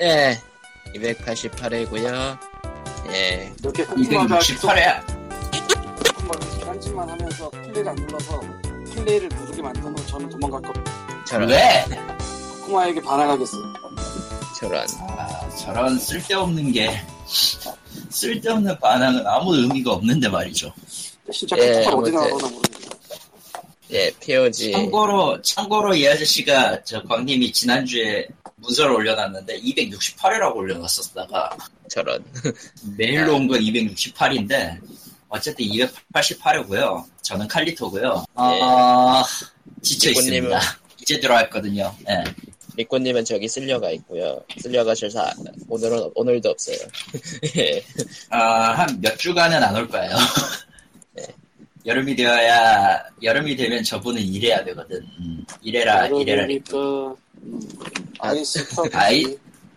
예, 288회고요. 예, 이렇게 계속 268회야. 코코마가 기란짓만 하면서 플레이를 안 눌러서 플레이를 누르게 만들면 저는 도망갈 겁니다. 저런, 왜? 코코마에게 반항하겠어요. 저런. 아, 저런 쓸데없는 게 쓸데없는 반항은 아무 의미가 없는데 말이죠. 진짜 예, 코코마 어디. 나가나 모르겠네. 예, POG. 참고로 참고로 이 아저씨가 저 광님이 지난주에 문서를 올려놨는데 268회라고 올려놨었다가 저런. 메일로 온 건 268인데 어쨌든 288회고요. 저는 칼리토고요. 어, 지쳐 리코님은- 있습니다. 이제 들어왔거든요. 예. 리코님은 저기 쓸려가 있고요. 쓸려가셔서 아- 오늘은, 오늘도 없어요. 예, 아, 한 몇 주간은 안 올 거예요. 여름이 되어야 여름이 되면 저분은 일해야 되거든. 음, 일해라 일해라. 음, 아이스터 아이?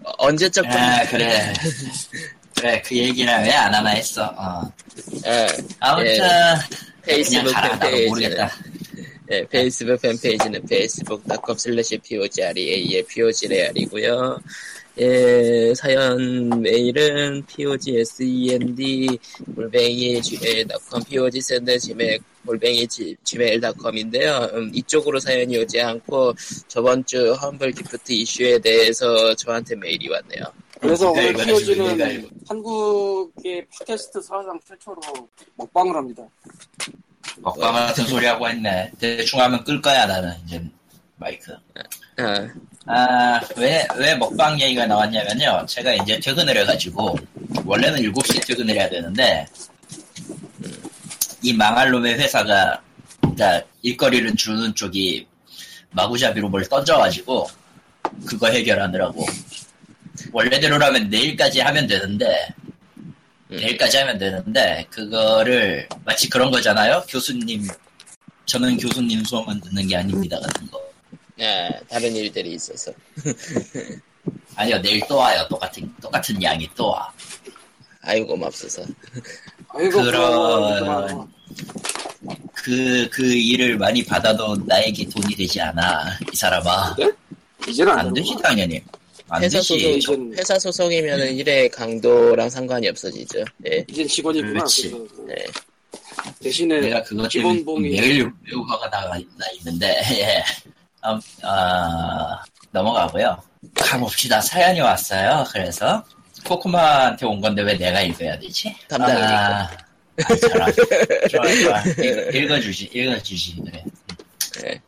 어, 언제적 아 그래 그래 그 얘기를 왜 안 하나 했어. 어. 예, 아무튼 그냥 페이스북 모르겠다. 예, 페이스북 팬페이지는 facebook.com slash pogreal pogreal이고요. 예, 사연 메일은 pogsend 골뱅이 gmail.com pogsend gmail 골뱅이 gmail.com인데요. 음, 이쪽으로 사연이 오지 않고 저번 주 험블 기프트 이슈에 대해서 저한테 메일이 왔네요. 그래서 내가 오늘 POG는 이거. 한국의 팟캐스트 사상 최초로 먹방을 합니다. 먹방 같은 소리 하고 했네. 대충 하면 끌 거야 나는 이제 마이크. 아, 아, 왜, 왜 먹방 얘기가 나왔냐면요. 제가 이제 퇴근을 해가지고, 원래는 7시에 퇴근을 해야 되는데, 이 망할 놈의 회사가, 그니까, 일거리를 주는 쪽이 마구잡이로 뭘 던져가지고, 그거 해결하느라고. 원래대로라면 내일까지 하면 되는데, 음. 내일까지 하면 되는데, 그거를, 마치 그런 거잖아요? 교수님, 저는 교수님 수업만 듣는 게 아닙니다, 같은 거. 아, 다른 일들이 있어서. 아니요, 내일 또 와요. 똑같은, 똑같은 양이 또 와. 아이고, 맙소사. 아이고 그런- 그런 그, 그 일을 많이 받아도 나에게 돈이 되지 않아. 이 사람아. 이제는 안, 안 되지. 당연히. 안 회사 되지. 소속, 회사 소속이면 은 일의 강도랑 상관이 없어지죠. 예. 이젠 직원이구나. 그렇지. 네. 대신에 내가 그것 때문에 기본봉이 매일 매우 화가 나, 나 있는데, 예. 음, 아, 넘어가고요. 가봅시다. 사연이 왔어요. 그래서, 코코마한테 온 건데 왜 내가 읽어야 되지? 담당이니까. 아, 아, 잘하. 좋아, 좋아. 읽- 읽어주시, 읽어주시, 그래. 예.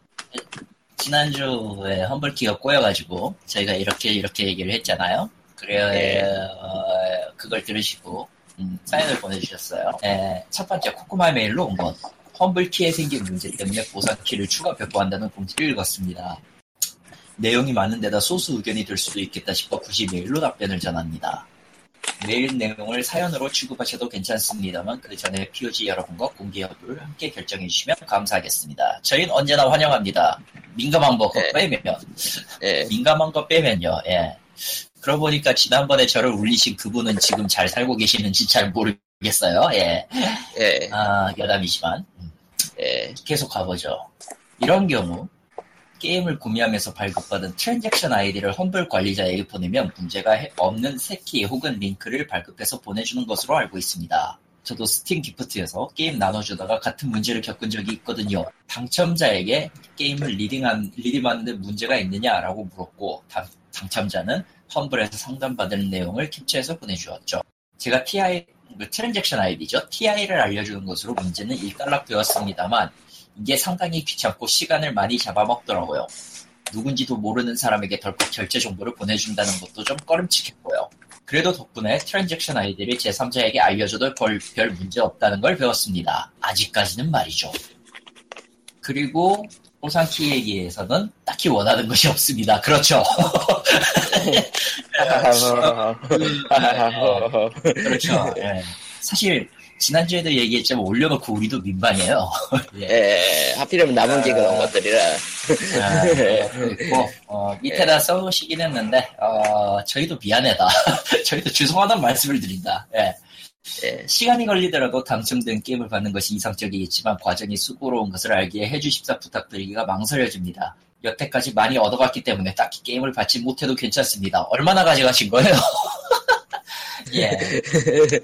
지난주에 험블키가 꼬여가지고 저희가 이렇게 이렇게 얘기를 했잖아요. 그래 네. 어, 그걸 들으시고 음, 사연을 보내주셨어요. 네, 첫 번째 코코마 메일로 온건 험블키에 생긴 문제 때문에 보상키를 추가 배포한다는 공지를 읽었습니다. 내용이 많은데다 소수 의견이 될 수도 있겠다 싶어 굳이 메일로 답변을 전합니다. 메일 내용을 사연으로 취급하셔도 괜찮습니다만 그 전에 POG 여러분과 공개 여부를 함께 결정해 주시면 감사하겠습니다. 저희는 언제나 환영합니다. 민감한 거 네. 빼면 예. 민감한 거 빼면요. 예. 그러고 보니까 지난번에 저를 울리신 그분은 지금 잘 살고 계시는지 잘 모르겠어요. 예. 예. 아, 여담이지만 음, 예. 계속 가보죠. 이런 경우 게임을 구매하면서 발급받은 transaction 아이디를 험블 관리자에게 보내면 문제가 해- 없는 새 키 혹은 링크를 발급해서 보내주는 것으로 알고 있습니다. 저도 스팀 기프트에서 게임 나눠주다가 같은 문제를 겪은 적이 있거든요. 당첨자에게 게임을 redeem한, redeem하는데 문제가 있느냐라고 물었고, 당, 당첨자는 험블에서 상담받은 내용을 캡처해서 보내주었죠. 제가 TI, 그 transaction 아이디죠. TI를 알려주는 것으로 문제는 일단락되었습니다만, 이게 상당히 귀찮고 시간을 많이 잡아먹더라고요. 누군지도 모르는 사람에게 덜컥 결제 정보를 보내준다는 것도 좀 꺼림칙했고요. 그래도 덕분에 transaction 아이디를 제3자에게 알려줘도 별, 별 문제 없다는 걸 배웠습니다. 아직까지는 말이죠. 그리고 보상키 얘기에서는 딱히 원하는 것이 없습니다. 그렇죠. 그렇죠. 예. 사실 지난주에도 얘기했지만 올려놓고 우리도 민방이에요. 예. 하필이면 남은 게 그런 것들이라. 아, 어, 밑에다 써놓으시긴 했는데 어, 저희도 미안하다. 저희도 죄송하다는 말씀을 드린다. 예. 예. 시간이 걸리더라도 당첨된 게임을 받는 것이 이상적이겠지만 과정이 수고로운 것을 알기에 해주십사 부탁드리기가 망설여집니다. 여태까지 많이 얻어갔기 때문에 딱히 게임을 받지 못해도 괜찮습니다. 얼마나 가져가신 거예요? 예.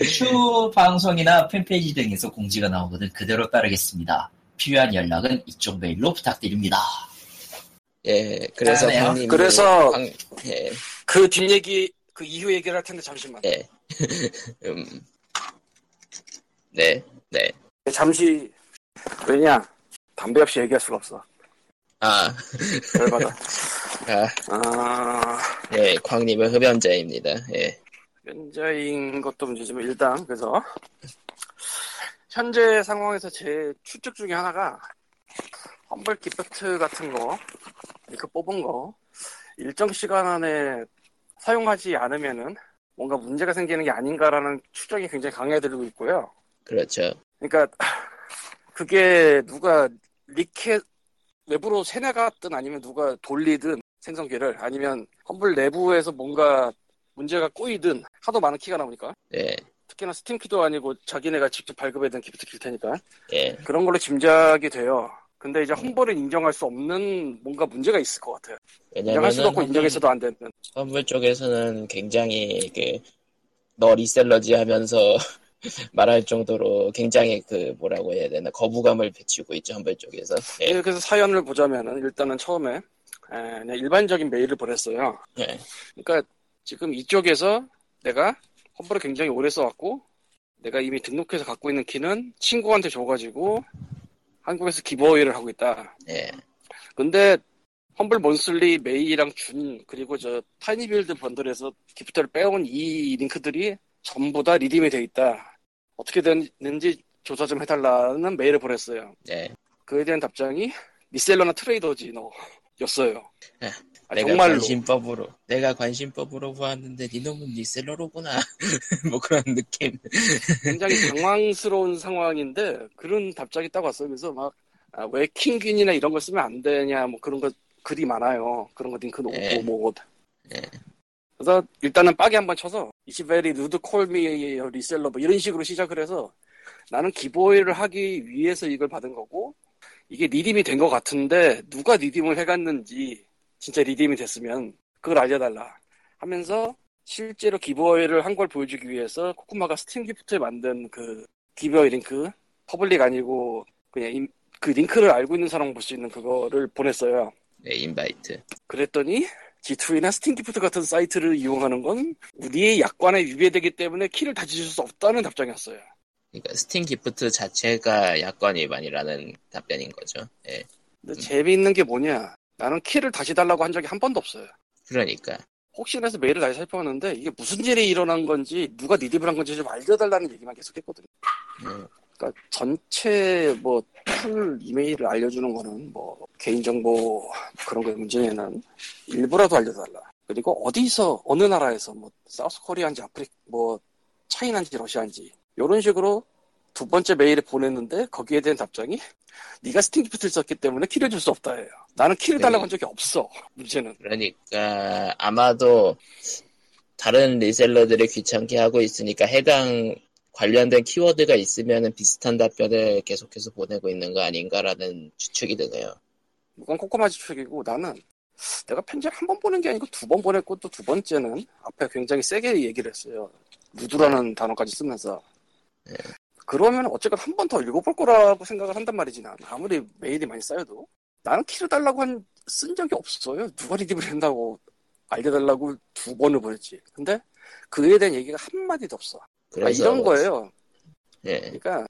추 방송이나 팬페이지 등에서 공지가 나오거든 그대로 따르겠습니다. 필요한 연락은 이쪽 메일로 부탁드립니다. 예, 그래서 아, 광님이 그래서- 광- 예, 그 뒷얘기 그 이후 얘기를 할 텐데 잠시만. 예. 음. 네, 네. 잠시 왜냐 담배 없이 얘기할 수가 없어. 아, 열받아. 아, 아 예, 광님은 흡연자입니다. 예, 현재인 것도 문제지만 일단 그래서 현재 상황에서 제 추측 중에 하나가 험블 기프트 같은 거 이거 뽑은 거 일정 시간 안에 사용하지 않으면은 뭔가 문제가 생기는 게 아닌가라는 추정이 굉장히 강해들고 있고요. 그렇죠. 그러니까 그게 누가 리켓 외부로 새나갔든 아니면 누가 돌리든 생성기를 아니면 험블 내부에서 뭔가 문제가 꼬이든 하도 많은 키가 나오니까 예, 특히나 스팀 키도 아니고 자기네가 직접 발급해둔 gift 키일 테니까 예, 그런 걸로 짐작이 돼요. 근데 이제 험블을 인정할 수 없는 뭔가 문제가 있을 것 같아요. 인정할 수도 없고 인정해서도 안 되는. 험블 쪽에서는 굉장히 그 너 reseller지 하면서 말할 정도로 굉장히 그 뭐라고 해야 되나 거부감을 비치고 있죠 험블 쪽에서. 예, 예, 그래서 사연을 보자면은 일단은 처음에 에, 그냥 일반적인 메일을 보냈어요. 예, 그러니까 지금 이쪽에서 내가 험블을 굉장히 오래 써왔고 내가 이미 등록해서 갖고 있는 키는 친구한테 줘가지고 한국에서 giveaway를 하고 있다. 예, 근데 험블 Monthly May랑 June 그리고 저 타이니빌드 bundle에서 gift를 빼온 이 링크들이 전부 다 redeem이 돼 있다. 어떻게 됐는지 조사 좀 해달라는 메일을 보냈어요. 예. 그에 대한 답장이 리셀러나 트레이더지 너였어요. 에, 아, 내가 정말로 관심법으로 내가 관심법으로 보았는데 니놈은 리셀러로구나. 뭐 그런 느낌. 굉장히 당황스러운 상황인데 그런 답장이 딱 왔어요. 그래서 막왜 킹균이나 이런 걸 쓰면 안 되냐 뭐 그런 거 글이 많아요. 그런 거 링크 놓고 예. 뭐 예. 그래서 일단은 빠게 한번 쳐서 it's very rude call me reseller 뭐 이런 식으로 시작을 해서 나는 giveaway를 하기 위해서 이걸 받은 거고 이게 redeem이 된 것 같은데 누가 redeem을 해갔는지 진짜 redeem이 됐으면 그걸 알려달라 하면서 실제로 giveaway를 한 걸 보여주기 위해서 코코마가 스팀 기프트에 만든 그 giveaway 링크 public 아니고 그냥 임- 그 링크를 알고 있는 사람 볼 수 있는 그거를 보냈어요. 예, invite. 그랬더니 G2A나 스팀기프트 같은 사이트를 이용하는 건 우리의 약관에 위배되기 때문에 키를 다시 줄수 없다는 답장이었어요. 그러니까 스팀 기프트 자체가 약관 위반이라는 답변인 거죠. 예. 근데 재미있는 게 뭐냐? 나는 키를 다시 달라고 한 적이 한 번도 없어요. 그러니까 혹시나 해서 메일을 다시 살펴봤는데 이게 무슨 일이 일어난 건지 누가 redeem을 한 건지 좀 알려달라는 얘기만 계속 했거든요. 음, 그러니까 전체 뭐 full 이메일을 알려주는 거는 뭐 개인정보 그런 거에 문제는 일부라도 알려달라. 그리고 어디서 어느 나라에서 뭐 South Korea인지 아프리 뭐 China인지 러시아인지 이런 식으로 두 번째 메일을 보냈는데 거기에 대한 답장이 네가 스팀 gift를 썼기 때문에 키를 줄 수 없다예요. 나는 키를 달라고 한 적이 없어. 문제는 그러니까 아마도 다른 reseller들이 귀찮게 하고 있으니까 해당 관련된 키워드가 있으면 비슷한 답변을 계속해서 보내고 있는 거 아닌가라는 추측이 드네요. 이건 코코마지 추측이고 나는 내가 편지를 한 번 보낸 게 아니고 두 번 보냈고 또 두 번째는 앞에 굉장히 세게 얘기를 했어요. 루드라는 단어까지 쓰면서. 네. 그러면 어쨌건 한 번 더 읽어볼 거라고 생각을 한단 말이지 난. 아무리 메일이 많이 쌓여도. 나는 키를 달라고 한, 쓴 적이 없어요. 누가 리딩을 한다고 알려달라고 두 번을 보냈지. 근데 그에 대한 얘기가 한마디도 없어. 아, 이런 거예요. 예, 그러니까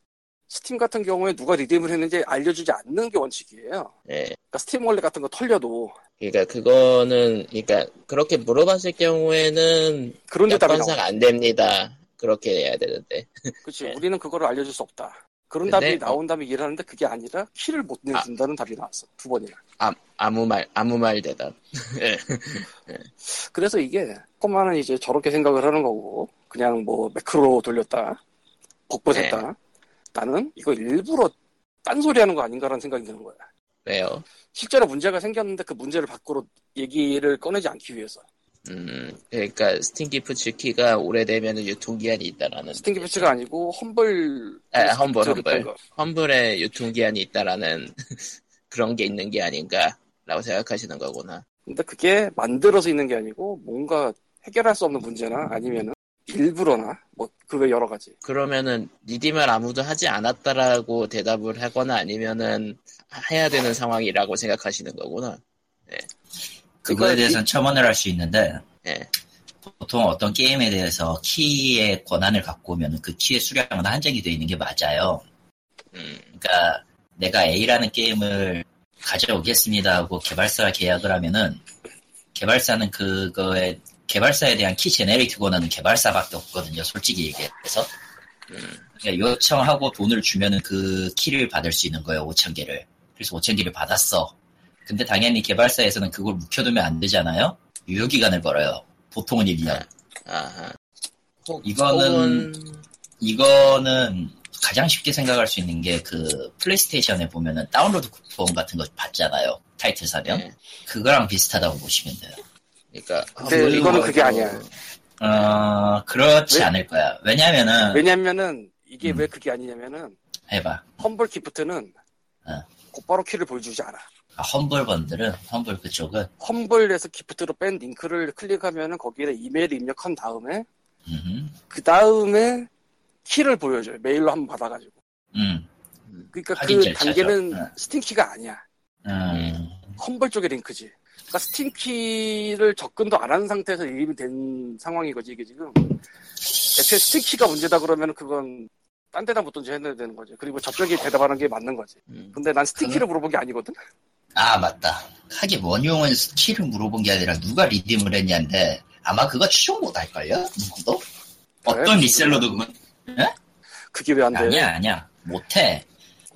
스팀 같은 경우에 누가 redeem을 했는지 알려주지 않는 게 원칙이에요. 예. 그러니까 스팀 원래 같은 거 털려도 그러니까 그거는 그러니까 그렇게 물어봤을 경우에는 그런 데 답이 약관상 나와. 안 됩니다. 그렇게 해야 되는데. 그치. 네. 우리는 그거를 알려줄 수 없다. 그런 근데, 답이 나온 다음에 일하는데 그게 아니라 키를 못 내준다는 답이 나왔어. 두 번이나. 아, 아무 말 아무 말 대답. 예. 그래서 이게 코마는 이제 저렇게 생각을 하는 거고 그냥 뭐 매크로 돌렸다. 복붙했다. 네. 나는 이거 일부러 딴소리 하는 거 아닌가라는 생각이 드는 거야. 왜요? 실제로 문제가 생겼는데 그 문제를 밖으로 얘기를 꺼내지 않기 위해서. 음, 그러니까 스팀 gift 키가 오래되면 유통기한이 있다라는. 스팀 gift가 아니고 험블 아, 험블, 스틱 험블. 거. 험블에 유통기한이 있다라는 그런 게 있는 게 아닌가. 라고 생각하시는 거구나. 근데 그게 만들어서 있는 게 아니고 뭔가 해결할 수 없는 문제나 아니면은 일부러나 뭐 그 외 여러 가지. 그러면은 리딤을 아무도 하지 않았다라고 대답을 하거나 아니면은 해야 되는 상황이라고 생각하시는 거구나. 그거에 그러니까 대해서는 첨언을 할 수 있는데 예. 보통 어떤 게임에 대해서 키의 권한을 갖고 오면 그 키의 수량은 한정이 되어 있는 게 맞아요. 음, 그러니까 내가 A라는 게임을 가져오겠습니다 하고 개발사와 계약을 하면은 개발사는 그거에 개발사에 대한 키 generate 권한은 개발사밖에 없거든요. 솔직히 얘기해서. 음, 그러니까 요청하고 돈을 주면은 그 키를 받을 수 있는 거예요. 5천 개를. 그래서 5천 개를 받았어. 근데 당연히 개발사에서는 그걸 묵혀두면 안 되잖아요. 유효 기간을 걸어요. 보통은 1년. 아하. 혹- 이거는- 혹은- 이거는 가장 쉽게 생각할 수 있는 게 그 플레이스테이션에 보면은 다운로드 쿠폰 같은 거 받잖아요. 타이틀 사면. 예. 그거랑 비슷하다고 보시면 돼요. 그러니까 근데 아무리 이거는 그게 아니야. 어, 그렇지 왜? 않을 거야. 왜냐면은, 왜냐면은 이게 음. 왜 그게 아니냐면은 해봐. 험블 기프트는 어. 곧바로 키를 보여주지 않아. 아, 험블 번들은, 험블 그쪽은, 험블에서 기프트로 뺀 링크를 클릭하면은 거기에 이메일을 입력한 다음에 음, 그 다음에 키를 보여줘요. 메일로 한번 받아가지고. 음, 그러니까 그 절차죠. 단계는 네. 스팀 키가 아니야. 음, 험블 쪽의 링크지. 그러니까 스팀 키를 접근도 안 한 상태에서 redeem이 된 상황인 거지 이게 지금. 애초에 스팀 키가 문제다 그러면 그건 딴 데다 묻든지 해야 되는 거지. 그리고 저쪽이 대답하는 게 맞는 거지. 음, 근데 난 스팀 그- 키를 물어본 게 아니거든. 아, 맞다. 하긴 원용은 키를 물어본 게 아니라 누가 redeem을 했냐인데, 아마 그거 추적 못 할걸요? 누구도? 어떤? reseller도 그건, 그게 왜 안 돼? 아니야, 아니야. 못해.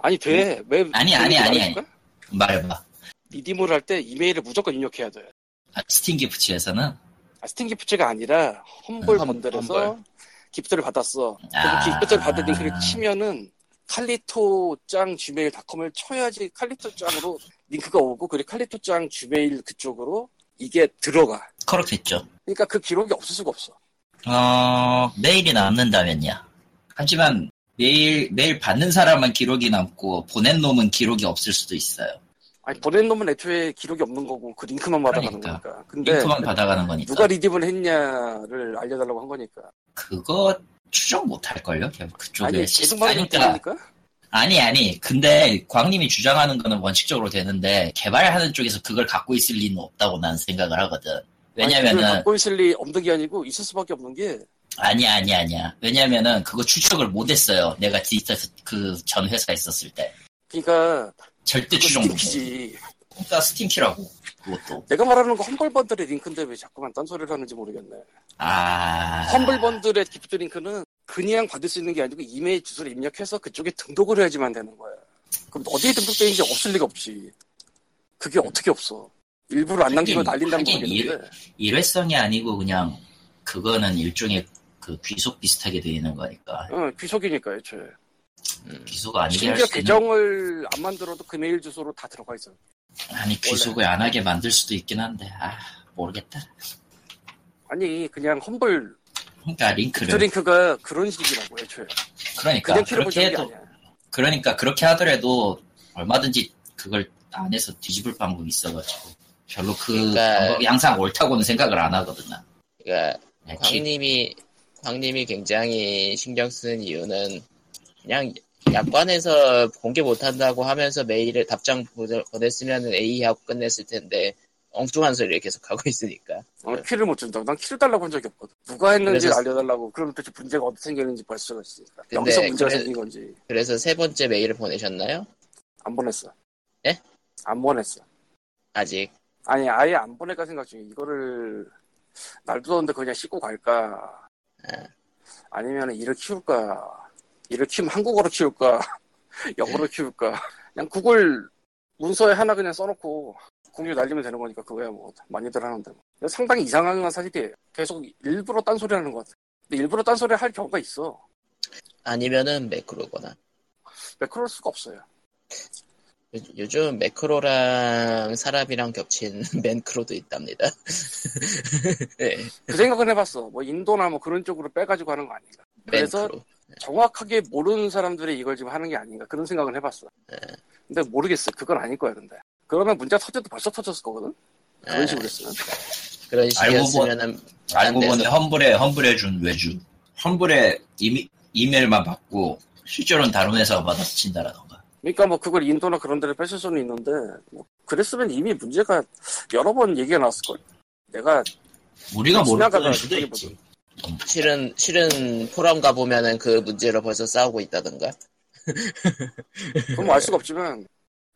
아니 돼. 왜? 아니, 아니, 아니, 거 아니. 말해봐. redeem을 할때 이메일을 무조건 입력해야 돼. 아, 스팀 gift에서는? 아, 스팀 gift가 아니라 험블 음, 험- bundle에서. gift를 받았어. 아. gift를 받은 링크를 치면은 칼리토짱 gmail.com을 쳐야지 칼리토짱으로 링크가 오고 그리고 칼리토짱 gmail 그쪽으로 이게 들어가. 그렇겠죠. 그러니까 그 기록이 없을 수가 없어. 어, 메일이 남는다면요. 하지만 메일, 메일 받는 사람은 기록이 남고 보낸 놈은 기록이 없을 수도 있어요. 아니 보낸 놈은 애초에 기록이 없는 거고 그 링크만 받아가는 그러니까. 거니까. 근데 링크만 받아가는 거니까. 누가 리딥을 했냐를 알려달라고 한 거니까. 그거 추정 못 할 걸요? 그쪽에. 아니 계속 말하면 그러니까. 아니, 아니. 근데 광님이 주장하는 거는 원칙적으로 되는데 개발하는 쪽에서 그걸 갖고 있을 리는 없다고 난 생각을 하거든. 아니, 왜냐면은, 그걸 갖고 있을 리 없는 게 아니고 있을 수밖에 없는 게 아니야, 아니야, 아니야. 왜냐면은 그거 추적을 못 했어요. 내가 디지털 그 전 회사에 있었을 때. 그러니까 절대 추적. 스팀키지. 그러니까 스팀키라고. 그것도. 내가 말하는 거 험블번들의 링크인데 왜 자꾸만 딴소리를 하는지 모르겠네. 아. 험블번들의 gift 링크는 그냥 받을 수 있는 게 아니고 이메일 주소를 입력해서 그쪽에 등록을 해야지만 되는 거야. 그럼 어디에 등록되어 있는지 없을 리가 없지. 그게 어떻게 없어. 일부러 안 남기고 날린다는 하긴 모르겠는데. 일 회성이 아니고 그냥 그거는 일종의 그 귀속 비슷하게 되어 있는 거니까 어, 귀속이니까 애초에. 음. 귀속 아니게 할 심지어 수 있는 계정을 안 만들어도 그 메일 주소로 다 들어가 있어. 아니 귀속을 안 하게 만들 수도 있긴 한데 아 모르겠다 아니 그냥 험블 그러니까 링크를 링크가 그런 식이라고 애초에. 그러니까 그렇게 해도. 그러니까 그렇게 하더라도 얼마든지 그걸 안에서 뒤집을 방법이 있어가지고 별로 그 그러니까- 방법이 항상 옳다고는 생각을 안 하거든 난 그러니까 키- 광님이 광님이 굉장히 신경 쓰는 이유는 그냥 약관에서 공개 못한다고 하면서 메일에 답장 보냈으면 A 하고 끝냈을 텐데 엉뚱한 소리를 계속 하고 있으니까 어, 키를 못 준다고. 난 키를 달라고 한 적이 없거든. 누가 했는지 그래서- 알려달라고. 그럼 도대체 문제가 어디 생겼는지 볼 수가 있으니까. 여기서 문제가 그래- 생긴 건지 그래서 세 번째 메일을 보내셨나요? 안 보냈어. 예? 안 보냈어. 아직 아니 아예 안 보낼까 생각 중에 이거를 날도 더운데 그냥 씻고 갈까 예. 아니면 일을 키울까 일을 키우면 한국어로 키울까? 영어로 키울까? 그냥 구글 문서에 하나 그냥 써놓고 공유 날리면 되는 거니까 그거야 뭐. 많이들 하는데 뭐. 상당히 이상한 건 사실이에요 계속 일부러 딴소리 하는 것 같아 근데 일부러 딴소리 할 경우가 있어. 아니면은 매크로거나. 왜 그럴 수가 없어요. 요- 요즘 매크로랑 사람이랑 겹친 맨크로도 있답니다. 네, 그 생각은 해봤어. 뭐 인도나 뭐 그런 쪽으로 빼가지고 하는 거 아닌가 그래서 맨크로. 정확하게 모르는 사람들이 이걸 지금 하는 게 아닌가 그런 생각은 해봤어. 근데 모르겠어. 그건 아닐 거야, 근데. 그러면 문제가 터져도 벌써 터졌을 거거든? 그런 아, 식으로 했으면. 그런 알고 식이었으면은 알고 안 보니. 험블에 험블에 준 외주. 험블에 이미, 이메일만 받고 실제로는 다른 회사가 받아서 친다라던가. 그러니까 뭐 그걸 인도나 그런 데를 뺏을 수는 있는데, 뭐 그랬으면 이미 문제가 여러 번 얘기가 나왔을 걸. 내가 우리가 거일 수도 있지. 실은 실은 포럼 가 보면은 그 문제로 벌써 싸우고 있다던가. 그럼 알 수가 없지만,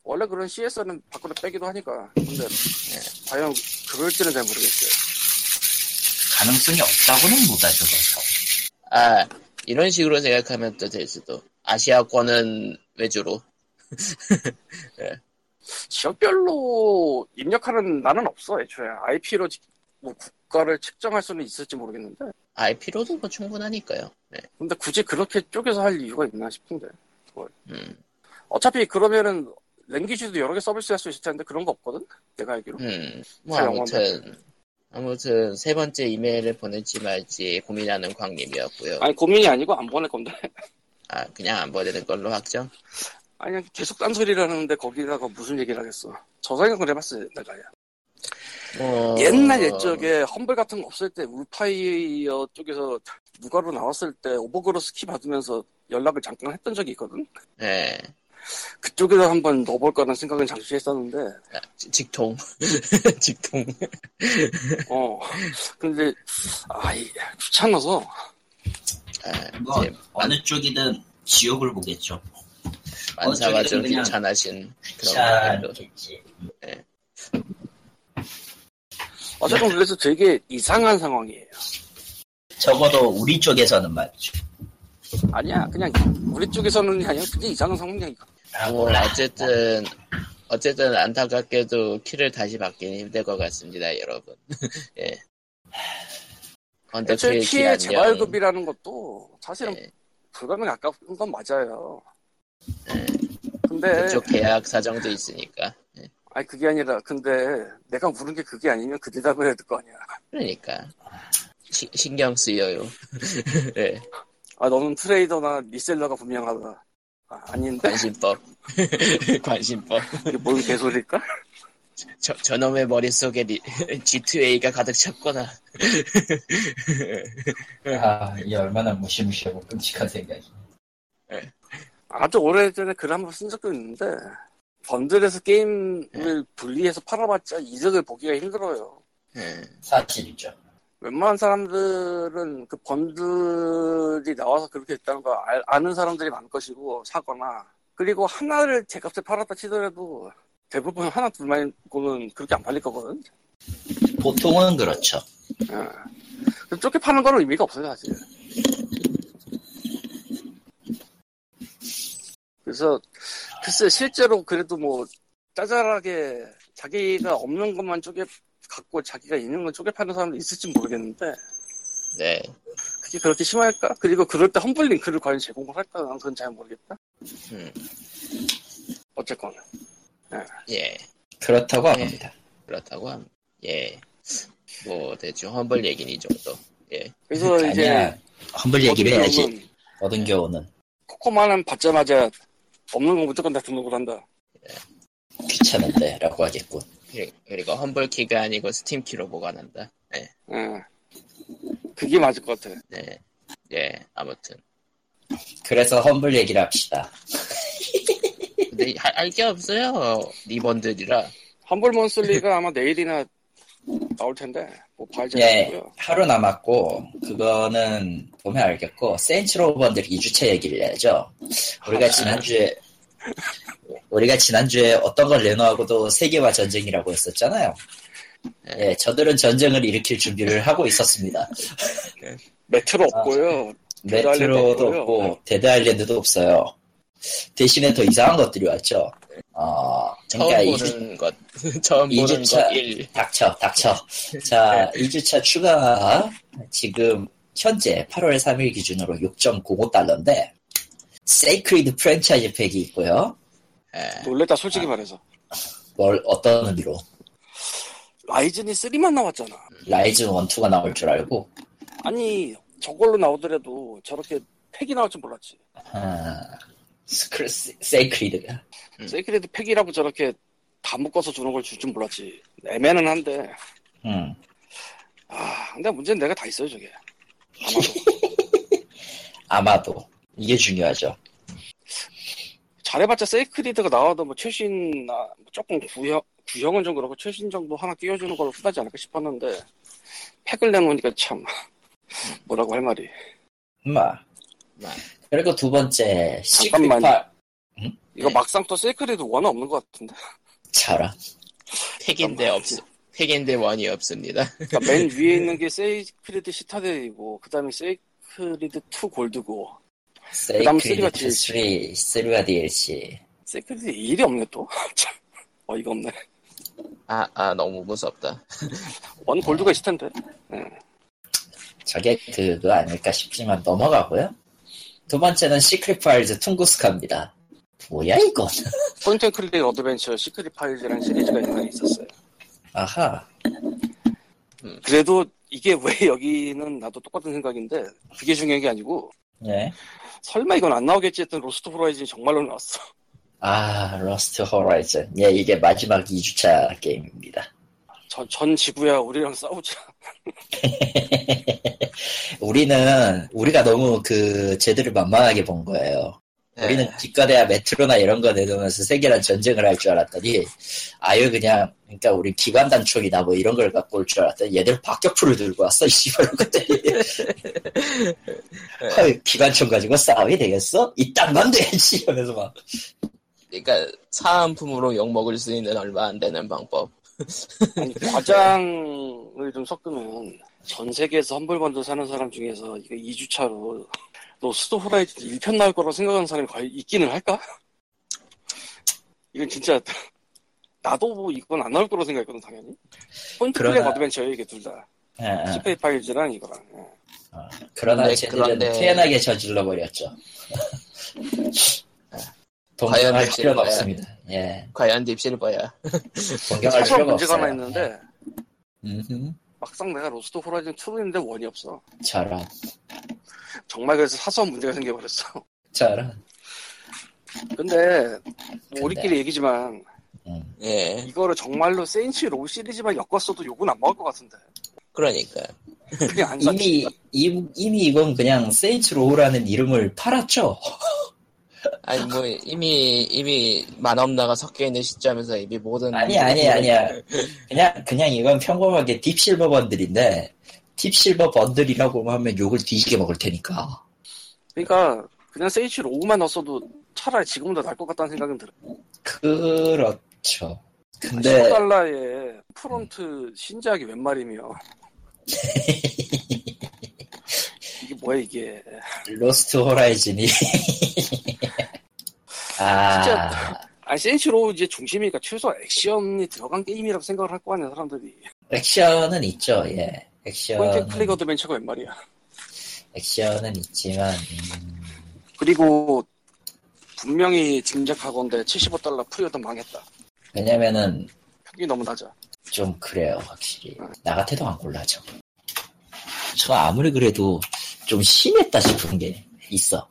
원래 그런 CS는 밖으로 빼기도 하니까. 근데, 과연 그럴지는 잘 모르겠어요. 가능성이 없다고는 못하죠. 그렇죠. 아 이런 식으로 생각하면 또 될 수도. 아시아권은 외주로. 지역별로 입력하는 나는 없어, 애초에. IP로 뭐 국가를 측정할 수는 있을지 모르겠는데. IP로도 뭐 충분하니까요. 네. 근데 굳이 그렇게 쪼개서 할 이유가 있나 싶은데. 음, 어차피 그러면은 랭귀지도 여러 개 서비스 할 수 있을 텐데 그런 거 없거든? 내가 알기로. 음, 뭐잘 아무튼 아무튼 세 번째 이메일을 보낼지 말지 고민하는 광님이었고요. 아니 고민이 아니고 안 보낼 건데. 아 그냥 안 보내는 걸로 확정. 아니 계속 딴소리를 하는데 거기다가 무슨 얘기를 하겠어. 저 생각을 해봤어요 내가야. 뭐 옛날 옛적에 험블 같은 거 없을 때 울파이어 쪽에서 누가로 나왔을 때 오버그로스 키 받으면서 연락을 잠깐 했던 적이 있거든? 예, 그쪽에서 한번 넣어볼까라는 생각은 잠시 했었는데 아, 지- 직통, 직통. 어 근데 아이 귀찮아서 아, 뭐 이제 어느 쪽이든 지옥을 보겠죠. 만사가 좀 귀찮으신 그런 분들도. 귀찮겠지. 어쨌든 그래서 되게 이상한 상황이에요. 적어도 우리 쪽에서는 말이죠. 아니야 그냥 우리 쪽에서는 아니야 그냥 이상한 상황이야 이거. 아, 뭐 몰라. 어쨌든 어쨌든 안타깝게도 키를 다시 받기는 힘들 것 같습니다, 여러분. 예. 언더킬 키 키의. 재발급이라는 것도 사실은 예, 불가능에 가까운 건 맞아요. 예. 근데 그쪽 계약 사정도 있으니까. 예. 아니 그게 아니라 근데 내가 물은 게 그게 아니면 그 대답을 해야 될 거 아니야. 그러니까 시- 신경 쓰여요. 예. 아 너는 트레이더나 리셀러가 분명하다. 아, 아닌데 관심법. 관심법. 이게 뭔 개소리일까? 저, 저놈의 머릿속에 리, G2A가 가득 찼구나. 아, 이게 얼마나 무시무시하고 끔찍한 생각이. 아주 오래전에 글 한 번 쓴 적도 있는데 번들에서 게임을 분리해서 팔아봤자 이득을 보기가 힘들어요. 예. 사실이죠. 웬만한 사람들은 그 번들이 나와서 그렇게 됐다는 거 알- 아는 사람들이 많을 것이고 사거나 그리고 하나를 제값에 팔았다 치더라도 대부분 하나 둘만 고는 그렇게 안 팔릴 거거든. 보통은 그렇죠. 예. 그래서 쫓겨 파는 거는 의미가 없어요 사실. 그래서 글쎄 실제로 그래도 뭐 짜잘하게 자기가 없는 것만 쪼개 갖고 자기가 있는 건 쪼개 파는 사람도 있을지 모르겠는데 네. 그게 그렇게 심할까? 그리고 그럴 때 험블 링크를 과연 제공을 할까? 난 그건 잘 모르겠다. 음, 어쨌건 예. 그렇다고 네. 합니다. 그렇다고 함. 예. 뭐 대충 험블 얘기는 이 정도. 예. 그래서 이제 아니야. 험블 얘기를 어떤 해야지. 경우는 얻은 겨우는. 코코마는 받자마자 없는 거 무조건 다 등록을 한다. 귀찮은데, 라고 하겠군. 그리- 그리고 험블 키가 아니고 스팀 키로 보관한다. 예. 예. 그게 맞을 것 같아. 네. 예. 아무튼. 그래서 험블 얘기를 합시다. 근데 알게 없어요. 리본들이라. 험블 monthly가 아마 내일이나 나올 텐데 뭐 예, 않고요. 하루 남았고, 그거는 보면 알겠고, 세인츠로 번들 2주차 얘기를 해야죠. 우리가 아, 지난주에, 우리가 지난주에 어떤 걸 내놓하고도 세계화 전쟁이라고 했었잖아요. 예, 저들은 전쟁을 일으킬 준비를 하고 있었습니다. 메트로 아, 없고요. 메트로도. 없고, 데드 아일랜드도 없어요. 대신에 더 이상한 것들이 왔죠. 어, 처음 그러니까 보는 것. 처음 보는 이주차- 것 1. 닥쳐, 닥쳐. 자, 2주차 추가, 지금, 현재 8월 3일 기준으로 6.05달러인데, 세이크리드 프랜차이즈 팩이 있고요. 예. 놀랬다 솔직히 말해서. 뭘, 어떤 의미로? 라이즌이 3만 나왔잖아. 라이즌 1, 2가 나올 줄 알고, 아니 저걸로 나오더라도 저렇게 팩이 나올 줄 몰랐지. 아, 스크래, 세이크리드가. 음. 세이크레드 팩이라고 저렇게 다 묶어서 주는 걸 줄 줄 몰랐지. 애매는 한데. 음. 아, 근데 문제는 내가 다 있어요, 저게. 아마도. 아마도 이게 중요하죠. 잘해봤자 세이크리드가 나와도 뭐 최신, 나 조금 구형, 구형은 좀 그렇고 최신 정도 하나 끼워주는 걸 후하지 않을까 싶었는데, 팩을 내놓으니까 참, 뭐라고 할 말이. 마. 마. 그리고 두 번째 잠깐만. 시크릿파 이거 네. 막상 또 세이크리드 원은 없는 것 같은데. 차라. 팩인데 없 팩인데 원이 없습니다. 그러니까 맨 위에 있는 게 세이크리드 시타델이고, 그 다음에 세이크리드 2 골드고, 그다음 쓰리가 세이크리드 3, 3가 DLC. 세이크리드 1이 없네 또. 참, 어이가 없네. 아, 아 너무 무섭다. one 골드가 있을 텐데. 예. 저게 그거 아닐까 싶지만 넘어가고요. 두 번째는 시크릿 파일즈 퉁구스카입니다. 뭐야 이건? point and click adventure 시크릿 파일즈라는 시리즈가 옛날에 있었어요. 아하. 그래도 이게 왜 여기는 나도 똑같은 생각인데 그게 중요한 게 아니고 예. 설마 이건 안 나오겠지 했던 로스트 호라이즌이 정말로 나왔어. 아, Lost Horizon. 예, 이게 마지막 2주차 게임입니다. 전, 전 지구야 우리랑 싸우자. 우리는, 우리가 너무 그, 쟤들을 만만하게 본 거예요. 네. 우리는 기껏해야 Metro나 이런 거 내놓으면서 세계란 전쟁을 할 줄 알았더니, 아유, 그냥, 그러니까 우리 기관 단총이나 뭐 이런 걸 갖고 올 줄 알았더니, 얘들 박격포를 들고 왔어, 이 씨발, 그랬더니. 헐, 기관총 가지고 싸워야 되겠어? 이딴 건 돼야지, 이러면서 막. 그러니까 사은품으로 욕 먹을 수 있는 얼마 안 되는 방법. 아니 과장을 좀 섞으면 전 세계에서 Humble Bundle 사는 사람 중에서 이거 2주차로 Lost Horizon 1편 나올 거라고 생각하는 사람이 과연 있기는 할까? 이건 진짜 나도 뭐 이건 안 나올 거라고 생각했거든 당연히. point and- click adventure예요 이게 둘 다. 예, 예. 시크릿 파일즈랑 이거랑. 예. 어, 그러나 쟤들은 태연하게 저질러 버렸죠. 동경할 과연 필요는 거야. 없습니다. 예, 과연 딥실버야. 동경할 필요가 문제가 없어요. 하나 있는데 음흠, 막상 내가 로스트 호라이즌 2인데 원이 없어. 저런, 정말 그래서 사소한 문제가 생겨버렸어. 저런. 근데 뭐 우리끼리 얘기지만 음. 예. 이거를 정말로 Saints Row 시리즈만 엮었어도 욕은 안 먹을 것 같은데. 그러니까. 이미 이, 이미 이건 그냥 Saints Row라는 이름을 팔았죠. 아니 뭐 이미 이미 만업나가 섞여 있는 시점에서 이미 모든 아니 아니 아니야. 그냥 그냥 이건 평범하게 딥실버 번들인데 딥실버 번들이라고 하면 욕을 뒤지게 먹을 테니까. 그러니까 그냥 Saints Row만 넣었어도 차라리 지금보다 나을 것 같다는 생각은 들어. 그렇죠. 근데 15달러에 front 신작이 웬 말이며. 이게 뭐야 이게. Lost Horizon이 아 진짜. 아니 Row 이제 중심이니까 최소 액션이 들어간 게임이라고 생각을 할 거 아니야 사람들이. 액션은 있죠. 예. point action click adventure가 웬 말이야. 액션은 있지만 음, 그리고 분명히 짐작하건데 75달러 preorder 망했다. 왜냐면은 평균이 너무 낮아. 좀 그래요 확실히 나 같아도 안 골라져. 저 아무리 그래도 좀 심했다 싶은 게 있어.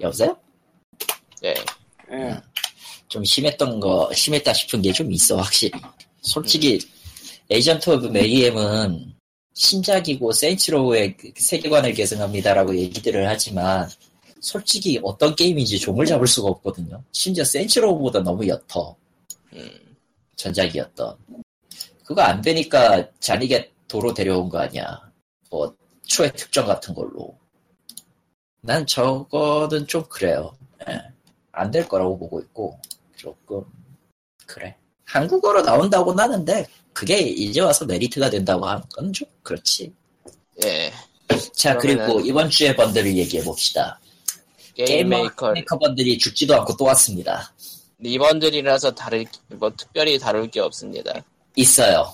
여보세요? 예. 예. 좀 심했던 거 심했다 싶은 게 좀 있어 확실히. 솔직히 Agents of Mayhem은 신작이고 Saints Row의 그 세계관을 계승합니다라고 얘기들을 하지만 솔직히 어떤 게임인지 종을 잡을 수가 없거든요. 심지어 Saints Row보다 너무 옅어. 음. 전작이었던. 그거 안 되니까 Johnny Gat 도로 데려온 거 아니야. 뭐 초회 특전 같은 걸로. 난 저거는 좀 그래요. 안 될 거라고 보고 있고 조금 그래. 한국어로 나온다고는 하는데 그게 이제 와서 메리트가 된다고 하는 건 좀 그렇지. 예. 자 그리고 이번 주에 bundle을 얘기해 봅시다. GameMaker Maker bundle이 죽지도 않고 또 왔습니다. rebundle이라서 다를 뭐 특별히 다룰 게 없습니다. 있어요.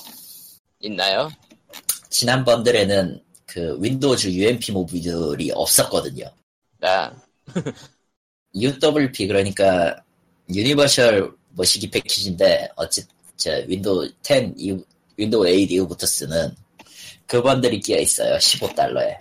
있나요? 지난 bundle에는 그 Windows UWP 모듈이 없었거든요. 나 UWP 그러니까 universal 머시기 패키지인데 어찌 저 Windows 10 이후 Windows 8 이후부터 쓰는 그 bundle이 끼어 있어요. 15달러에.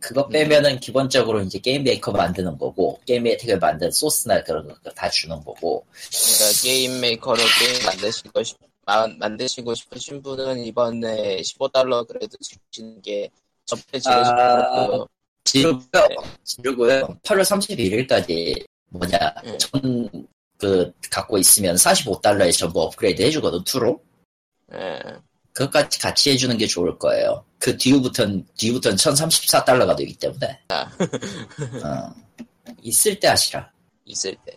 그거 빼면은 기본적으로 이제 GameMaker 만드는 거고 GameMaker를 만든 소스나 그런 거 다 주는 거고 그러니까 GameMaker로 게임 만드시고 싶, 마- 만드시고 싶으신 분은 이번에 15달러 그래도 주시는 게 접해 아. 지르고 지르고요 네. 지르고요 8월 31일까지 뭐냐 네. 전그 갖고 있으면 45달러에 전부 업그레이드 해주거든 투로 예. 그것까지 같이 해주는 게 좋을 거예요. 그 뒤부터는, 뒤부터는 1034달러가 되기 때문에. 아. 어, 있을 때 하시라. 있을 때.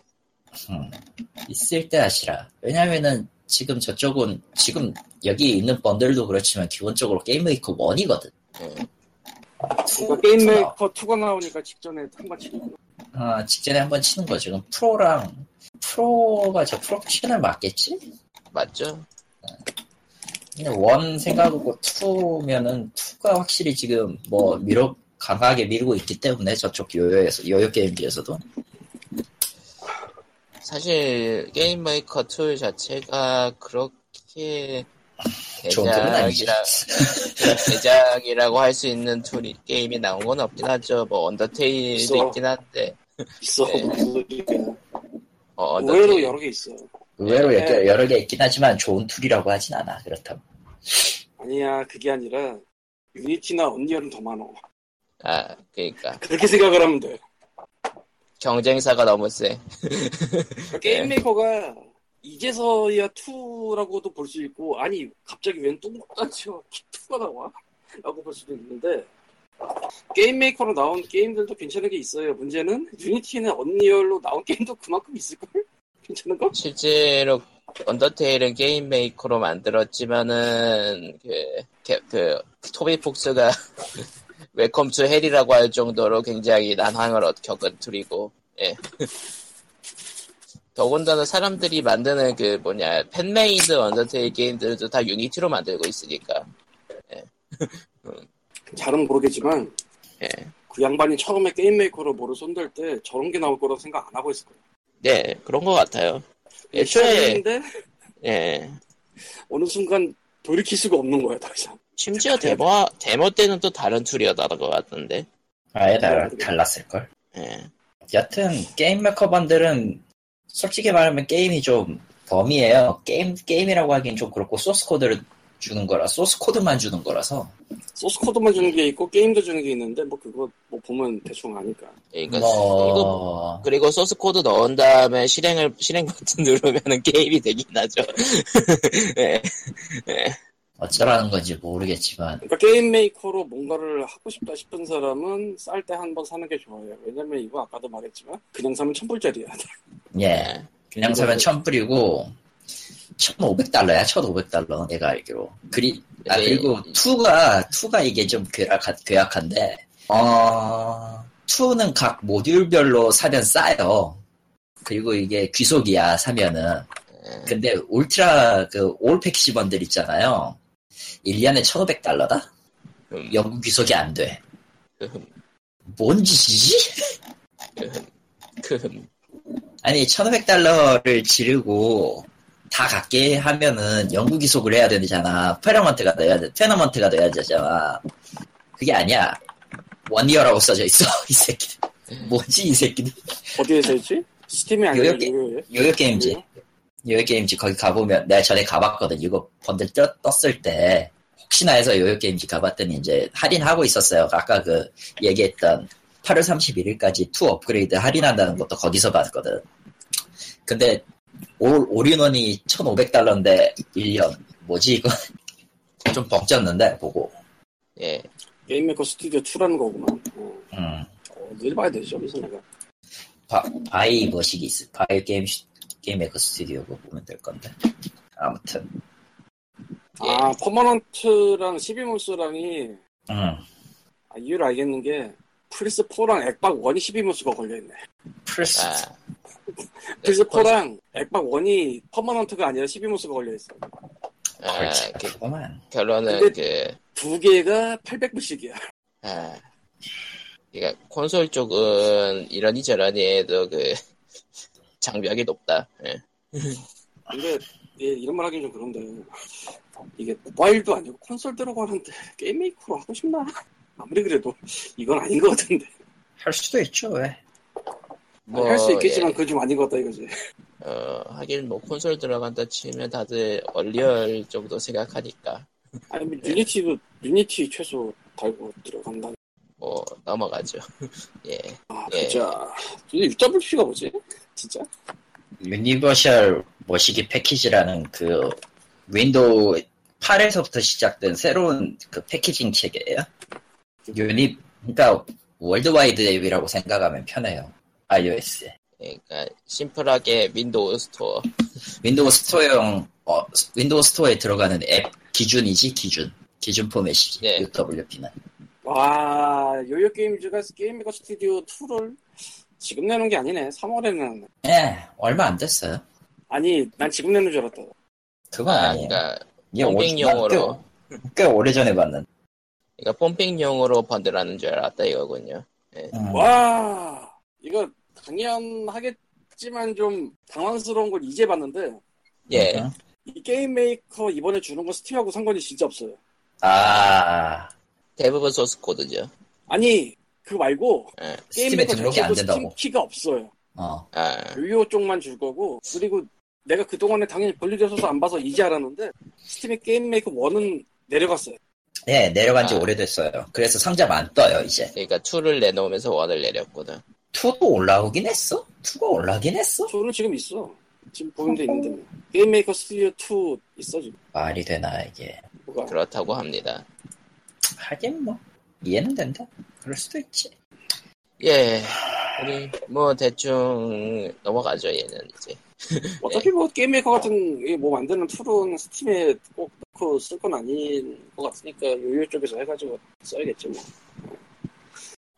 음, 있을 때 하시라. 왜냐면은 지금 저쪽은, 지금 여기 있는 bundle도 그렇지만 기본적으로 GameMaker 1이거든. 예. 그러니까 GameMaker 2가 나오니까 직전에 한 번 치고 아, 직전에 한 번 치는 거죠. 지금 프로랑, 프로가 저 프로페셔널 맞겠지? 맞죠? 근데 one 생각하고 two면은 two가 확실히 지금 뭐 밀어 강하게 밀고 있기 때문에 저쪽 YoYo에서 YoYo Games에서도 사실 GameMaker 2 자체가 그렇게. 대작이라 대작이라고 할 수 있는 tool이 게임이 나온 건 없긴 하죠. 뭐 Undertale도 있어. 있긴 한데 있어. 네. 어, 의외로 여러 개 있어. 의외로 네. 여러, 여러 개 있긴 하지만 좋은 tool이라고 하진 않아 그렇다면 아니야, 그게 아니라 Unity나 Unreal은 더 많어. 아 그러니까 그렇게 생각을 하면 돼. 경쟁사가 너무 세. 그러니까 GameMaker가 이제서야 2라고도 볼 수 있고 아니 갑자기 웬 똥같이 2가 나와? 라고 볼 수도 있는데 GameMaker로 나온 게임들도 괜찮은 게 있어요. 문제는 Unity나 Unreal로 나온 게임도 그만큼 있을걸? 괜찮은 거? 실제로 Undertale은 GameMaker로 만들었지만은 그, 게- 그 Toby Fox가 welcome to hell이라고 할 정도로 굉장히 난항을 얻- 겪은 tool이고 예. 더군다나 사람들이 만드는 그 뭐냐 fan-made Undertale 게임들도 다 Unity로 만들고 있으니까 잘은 모르겠지만 예. 그 양반이 처음에 GameMaker로 뭐를 손댈 때 저런 게 나올 거라고 생각 안 하고 있을 거야. 네 그런 것 같아요 애초에 근데 예. 어느 순간 돌이킬 수가 없는 거야, 더 이상. 심지어 데모 데모 때는 또 다른 툴이었다는 것 같던데 아예 달, 달랐을 걸 예. 여튼 게임 메이커 번들은 솔직히 말하면 게임이 좀 범위예요 게임, 게임이라고 하기엔 좀 그렇고 소스 코드를 주는 거라 소스 코드만 주는 거라서 소스 코드만 주는 게 있고 게임도 주는 게 있는데 뭐 그거 뭐 보면 대충 아니까. 그러니까 뭐 이거 그리고 소스 코드 넣은 다음에 실행을 실행 버튼 누르면은 게임이 되긴 하죠. 예. 어쩌라는 건지 모르겠지만 그러니까 게임 메이커로 뭔가를 하고 싶다 싶은 사람은 쌀 때 한 번 사는 게 좋아요. 왜냐면 이거 아까도 말했지만 그냥 사면 천불짜리야. 예 그냥 사면 천 불이고 1,500달러야 1,500달러 내가 알기로 그리 아 네. 그리고 2가 2가 이게 좀 괴악한, 괴악한데 어 2는 각 모듈별로 사면 싸요 그리고 이게 귀속이야 사면은 예. 근데 울트라 그 올 패키지 번들 있잖아요 1년에 1,500달러다 음, 영국 귀속이 안 돼 음, 뭔 짓이지? 그 아니 1,500달러를 지르고 다 갖게 하면은 영구 기속을 해야 되잖아. 페너먼트가 돼야 돼. 페너먼트가 돼야 되잖아. 그게 아니야. one year라고 써져 있어. 이 새끼. 뭐지 이 새끼들. 어디에서 했지? 스팀이 아니라 요요 게- 요요에? 요요 게임즈. 요요 게임즈 거기 가보면 내가 전에 가봤거든. 이거 번들 떴, 떴을 때 혹시나 해서 요요 게임즈 가봤더니 이제 할인하고 있었어요. 아까 그 얘기했던 8월 31일까지 two 업그레이드 할인한다는 것도 거기서 봤거든. 근데 all, all-in-one이 1,500달러인데 1년. 뭐지 이거? 좀 벙쪘는데 보고. 예. 게임 메이커 스튜디오 2라는 거구만. 어, 음. 어, 늘 봐야 되죠, 그래서 내가. 바, buy 머시기 있어. buy 게임 시- 게임 메이커 스튜디오고 보면 될 건데. 아무튼. 아, permanent랑 12 months랑이 음. 아, 이유를 알겠는 게 플스 4랑 액박 1이 12 months가 걸려있네. 플스. 아. 플스 4랑 액박 1이 permanent가 아니라 12 months가 걸려있어. 아. 그. 결론은 근데- 그두 개가 800불씩이야. 아. 그러니까 콘솔 쪽은 이러니 저러니 해도 그 장벽이 높다. 예. 근데 예, 이런 말 하긴 좀 그런데 이게 모바일도 아니고 콘솔 들어가는데 게임 메이커로 하고 싶나? 아무리 그래도 이건 아닌 것 같은데. 할 수도 있죠, 왜? 뭐, 할수 있겠지만 예. 그건 좀 아닌 것 같다 이거지. 어, 하긴 뭐 콘솔 들어간다 치면 다들 언리얼 정도 생각하니까 아니 뭐 유니티도 유니티 최소 달고 들어간다. 뭐 넘어가죠. 예. 아 예. 진짜. UWP가 뭐지? 진짜? universal 머시기 패키지라는 그 윈도우 8에서부터 시작된 새로운 그 패키징 체계예요. 유니, 그러니까 worldwide 앱이라고 생각하면 편해요. iOS에. 그러니까 심플하게 윈도우 스토어. 윈도우 스토어용, 어, 윈도우 스토어에 들어가는 앱 기준이지, 기준. 기준 포맷이지, 예. UWP는. 와 요요 게임즈가 게임 메이커 스튜디오 2를 지금 내는 게 아니네. 3월에 내는. 예, 얼마 안 됐어요. 아니 난 지금 내는 줄 알았다. 그건 아, 아니에요. 그러니까 이게 pumping용으로. 꽤, 꽤 오래전에 봤는. 그러니까 pumping용으로 번들하는 줄 알았다 이거군요. 음. 와 이거 당연하겠지만 좀 당황스러운 걸 이제 봤는데 예. 음. 이 게임 메이커 이번에 주는 거 스팀하고 상관이 진짜 없어요. 아, 대부분 소스 코드죠. 아니 그거 말고 예. 게임 스팀에 메이커 등록이 안 된다고. 키가 없어요. 어. 아, 요요 쪽만 줄 거고 그리고 내가 그 동안에 당연히 분리돼서 안 봐서 이제 알았는데 스팀의 게임 메이커 1은 내려갔어요. 네, 내려간 지 아. 오래됐어요. 그래서 상자가 안 떠요, 이제. 그러니까 2를 내놓으면서 1을 내렸거든. 2도 올라오긴 했어? 2가 올라오긴 했어? 저는 지금 있어. 지금 보이는 데 있는데 뭐. 게임 메이커 스튜디오 2 있어 지금. 말이 되나, 이게. 뭐가 그렇다고 합니다. 하긴 뭐, 이해는 된다. 그럴 수도 있지. 예. 우리 뭐 대충 넘어가죠 얘는 이제. 어차피 뭐 게임 메이커 같은 이뭐 만드는 툴은 스팀에 꼭 넣고 쓸 건 아닌 것 같으니까 요요 쪽에서 해가지고 써야겠지 뭐.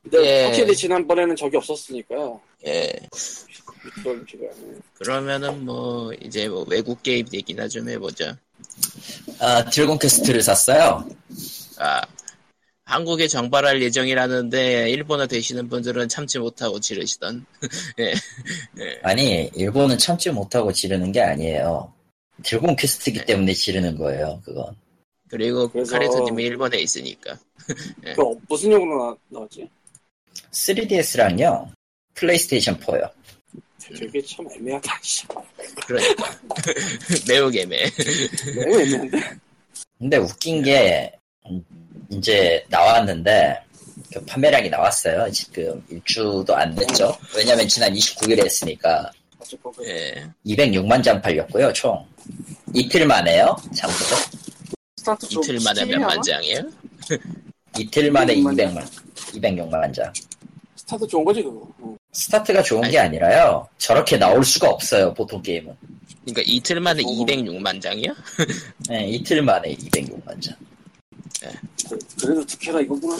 근데 예. 확실히 지난번에는 적이 없었으니까 예. 이걸 지금 그러면은 뭐 이제 뭐 외국 게임 얘기나 좀 해보죠. 아, 드래곤 퀘스트를 샀어요. 아 한국에 정발할 예정이라는데 일본어 되시는 분들은 참지 못하고 지르시던. 아니, 일본은 참지 못하고 지르는 게 아니에요. 드래곤 퀘스트기 때문에 지르는 거예요, 그건. 그리고 그래서- 카리토님이 일본에 있으니까. 그 어- 무슨 용으로 나, 나왔지? 3DS랑요, 플레이스테이션 4요. 되게 참 애매하다. 씨. 그러니까 매우 개매. 너무 애매한데? 근데 웃긴 게, 음, 이제 나왔는데, 그 판매량이 나왔어요. 지금 일주도 안 됐죠. 왜냐면 지난 29일에 했으니까. 어쨌건 그 예. 206만 장 팔렸고요, 총. 이틀 만에요, 좀 이틀 만에 몇만? 장이에요? 이틀 만에 200만 200만, 206만 장. 스타트 좋은 거지 그거. 어. 스타트가 좋은 게 아니라요. 저렇게 나올 수가 없어요, 보통 게임은. 그러니까 이틀 만에 어. 206만 장이요? 네, 이틀 만에 206만 장. 그, 그래도 드퀘가 이거구나.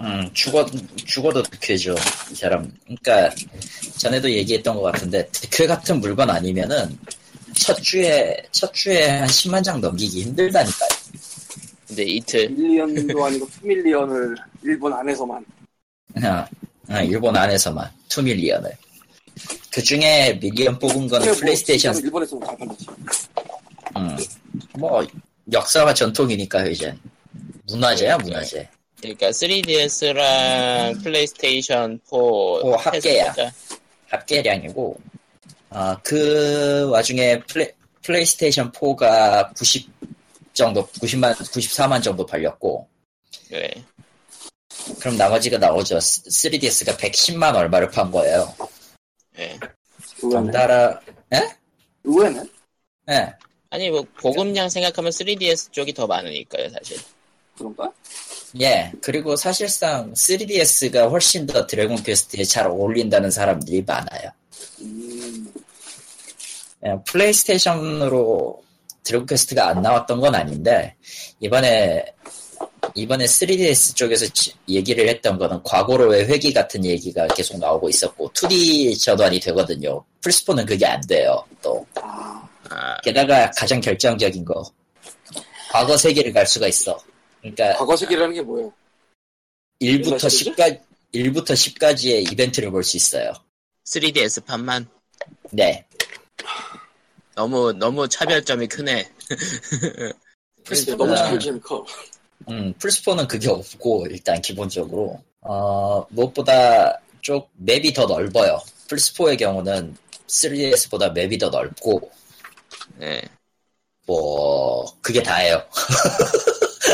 음, 죽어, 죽어도 드퀘죠, 이 사람. 그니까, 전에도 얘기했던 것 같은데, 드퀘 같은 물건 아니면은, 첫 주에, 첫 주에 한 10만 장 넘기기 힘들다니까요. 근데 이틀. million도 아니고 two million을 일본 안에서만. 아, 아, 일본 안에서만, 2 million을. 그 중에 million 뽑은 거는 뭐 플레이스테이션, 일본에서 잘 팔렸지. 음, 뭐, 역사와 전통이니까요, 이젠. 문화재야, 문화재. 그러니까 3DS랑 플레이스테이션 4 오, 합계야. 합계량이고, 아, 그 와중에 플레, 플레이스테이션 4가 90 정도, 90만, 94만 정도 팔렸고, 네. 그럼 나머지가 나오죠. 3DS가 110만 얼마를 판 거예요. 네. 의외네. 덩달아, 의외네. 예, 아니 뭐 보급량 생각하면 3DS 쪽이 더 많으니까요 사실. 그런가? 예. 그리고 사실상 3DS가 훨씬 더 드래곤 퀘스트에 잘 어울린다는 사람들이 많아요. 음, 예, 플레이스테이션으로 드래곤 퀘스트가 안 나왔던 건 아닌데 이번에 이번에 3DS 쪽에서 지- 얘기를 했던 거는 과거로의 회귀 같은 얘기가 계속 나오고 있었고 2D 전환이 되거든요. 플스4는 그게 안 돼요. 또 아, 아, 게다가 가장 결정적인 거 과거 세계를 갈 수가 있어. 그러니까 과거 세계라는 게 뭐예요? 1부터 옛날 시리즈? 10까지 1부터 10까지의 이벤트를 볼 수 있어요. 3DS 판만 네. 너무 너무 차별점이 크네. 플스가 그러니까 너무 차별점이 커. 음, 플스4는 그게 없고, 일단 기본적으로. 어, 무엇보다 쪽 맵이 더 넓어요. 플스4의 경우는 3DS보다 맵이 더 넓고, 예. 뭐, 그게 다예요.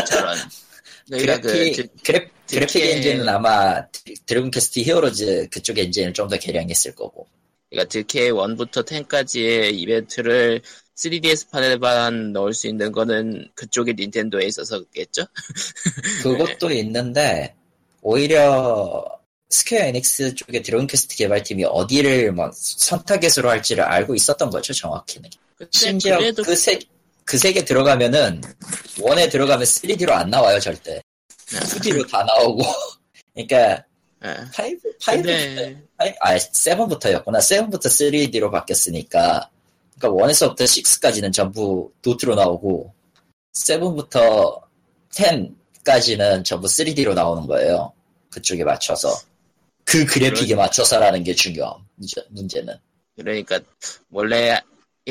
저런. 그러니까 그, 그래픽, 드- 그래, 그래픽 엔진은 아마 드래곤 퀘스트 히어로즈 그쪽 엔진을 좀 더 개량했을 거고. 그러니까 드퀘 1부터 10까지의 이벤트를 3DS판에만 넣을 수 있는 거는 그쪽의 닌텐도에 있어서겠죠? 그것도 있는데, 오히려 스퀘어 에닉스 쪽의 드래곤 퀘스트 개발팀이 어디를 뭐 선타겟으로 할지를 알고 있었던 거죠, 정확히는. 심지어 그래도 그 세, 그 색에 들어가면은, 원에 들어가면 3D로 안 나와요, 절대. 2D로 다 나오고. 그러니까, 예. 5, 5, 근데 아, 7부터였구나. 7부터 3D로 바뀌었으니까. 그러니까 1에서부터 6까지는 전부 도트로 나오고, 7부터 10까지는 전부 3D로 나오는 거예요. 그쪽에 맞춰서. 그 그래픽에 그러니- 맞춰서라는 게. 문제- 문제는. 그러니까 원래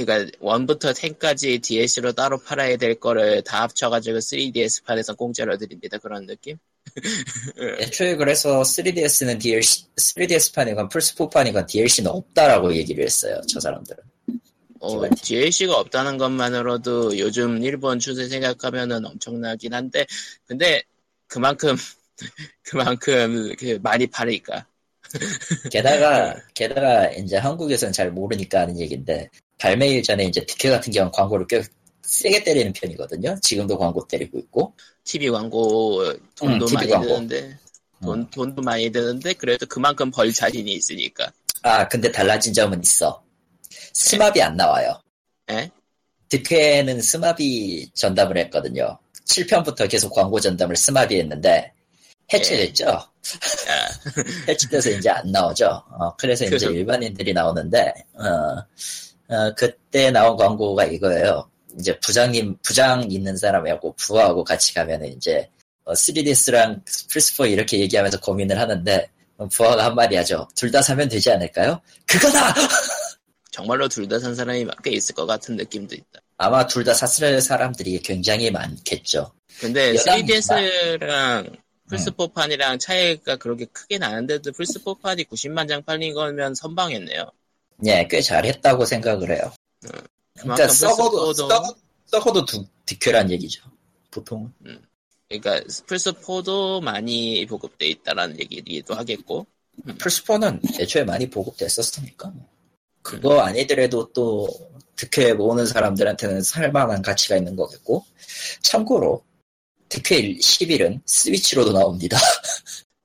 그러니까 1부터 10까지 DLC로 따로 팔아야 될 거를 다 합쳐가지고 3DS판에서 공짜로 드립니다. 그런 느낌? 애초에 그래서 3DS는 DLC, 3DS판이건 플스4 판이건 DLC는 없다라고 얘기를 했어요. 저 사람들은. 어, 기반이. DLC가 없다는 것만으로도 요즘 일본 추세 생각하면은 엄청나긴 한데, 근데 그만큼, 그만큼 그 많이 파니까. 게다가, 게다가 이제 한국에서는 잘 모르니까 하는 얘기인데, 발매일 전에 이제 디케 같은 경우는 광고를 꽤 세게 때리는 편이거든요. 지금도 광고 때리고 있고. TV 광고 돈도 응, TV 많이 광고. 드는데, 돈, 돈도 많이 드는데, 그래도 그만큼 벌 자신이 있으니까. 아, 근데 달라진 점은 있어. SMAP이 안 나와요. 에? 드퀘는 SMAP이 전담을 했거든요. 7편부터 계속 광고 전담을 SMAP이 했는데, 해체됐죠? 야, 해체돼서 이제 안 나오죠. 어, 그래서 이제 일반인들이 나오는데, 어, 어, 그때 나온 광고가 이거예요. 이제 부장님, 부장 있는 사람하고 부하고 같이 가면은 이제, 3DS랑 플스4 이렇게 얘기하면서 고민을 하는데, 어, 부하가 한마디 하죠. 둘 다 사면 되지 않을까요? 그거다! 정말로 둘 다 산 사람이 꽤 있을 것 같은 느낌도 있다. 아마 둘 다 샀을 사람들이 굉장히 많겠죠. 근데 여담이 3DS랑 플스4판이랑 차이가 그렇게 크게 나는데도 플스4판이 90만 장 팔린 거면 선방했네요. 예, 꽤 잘했다고 생각을 해요. 그러니까 썩어도, 플스4도 썩어, 썩어도 두, 뒷회란 얘기죠. 보통은. 그러니까 플스4도 많이 보급돼 있다라는 얘기도 하겠고 플스4는 애초에 많이 보급됐었으니까. 그거 아니더라도 또 득회 모으는 사람들한테는 살만한 가치가 있는 거겠고. 참고로, 득회 10일은 스위치로도 나옵니다.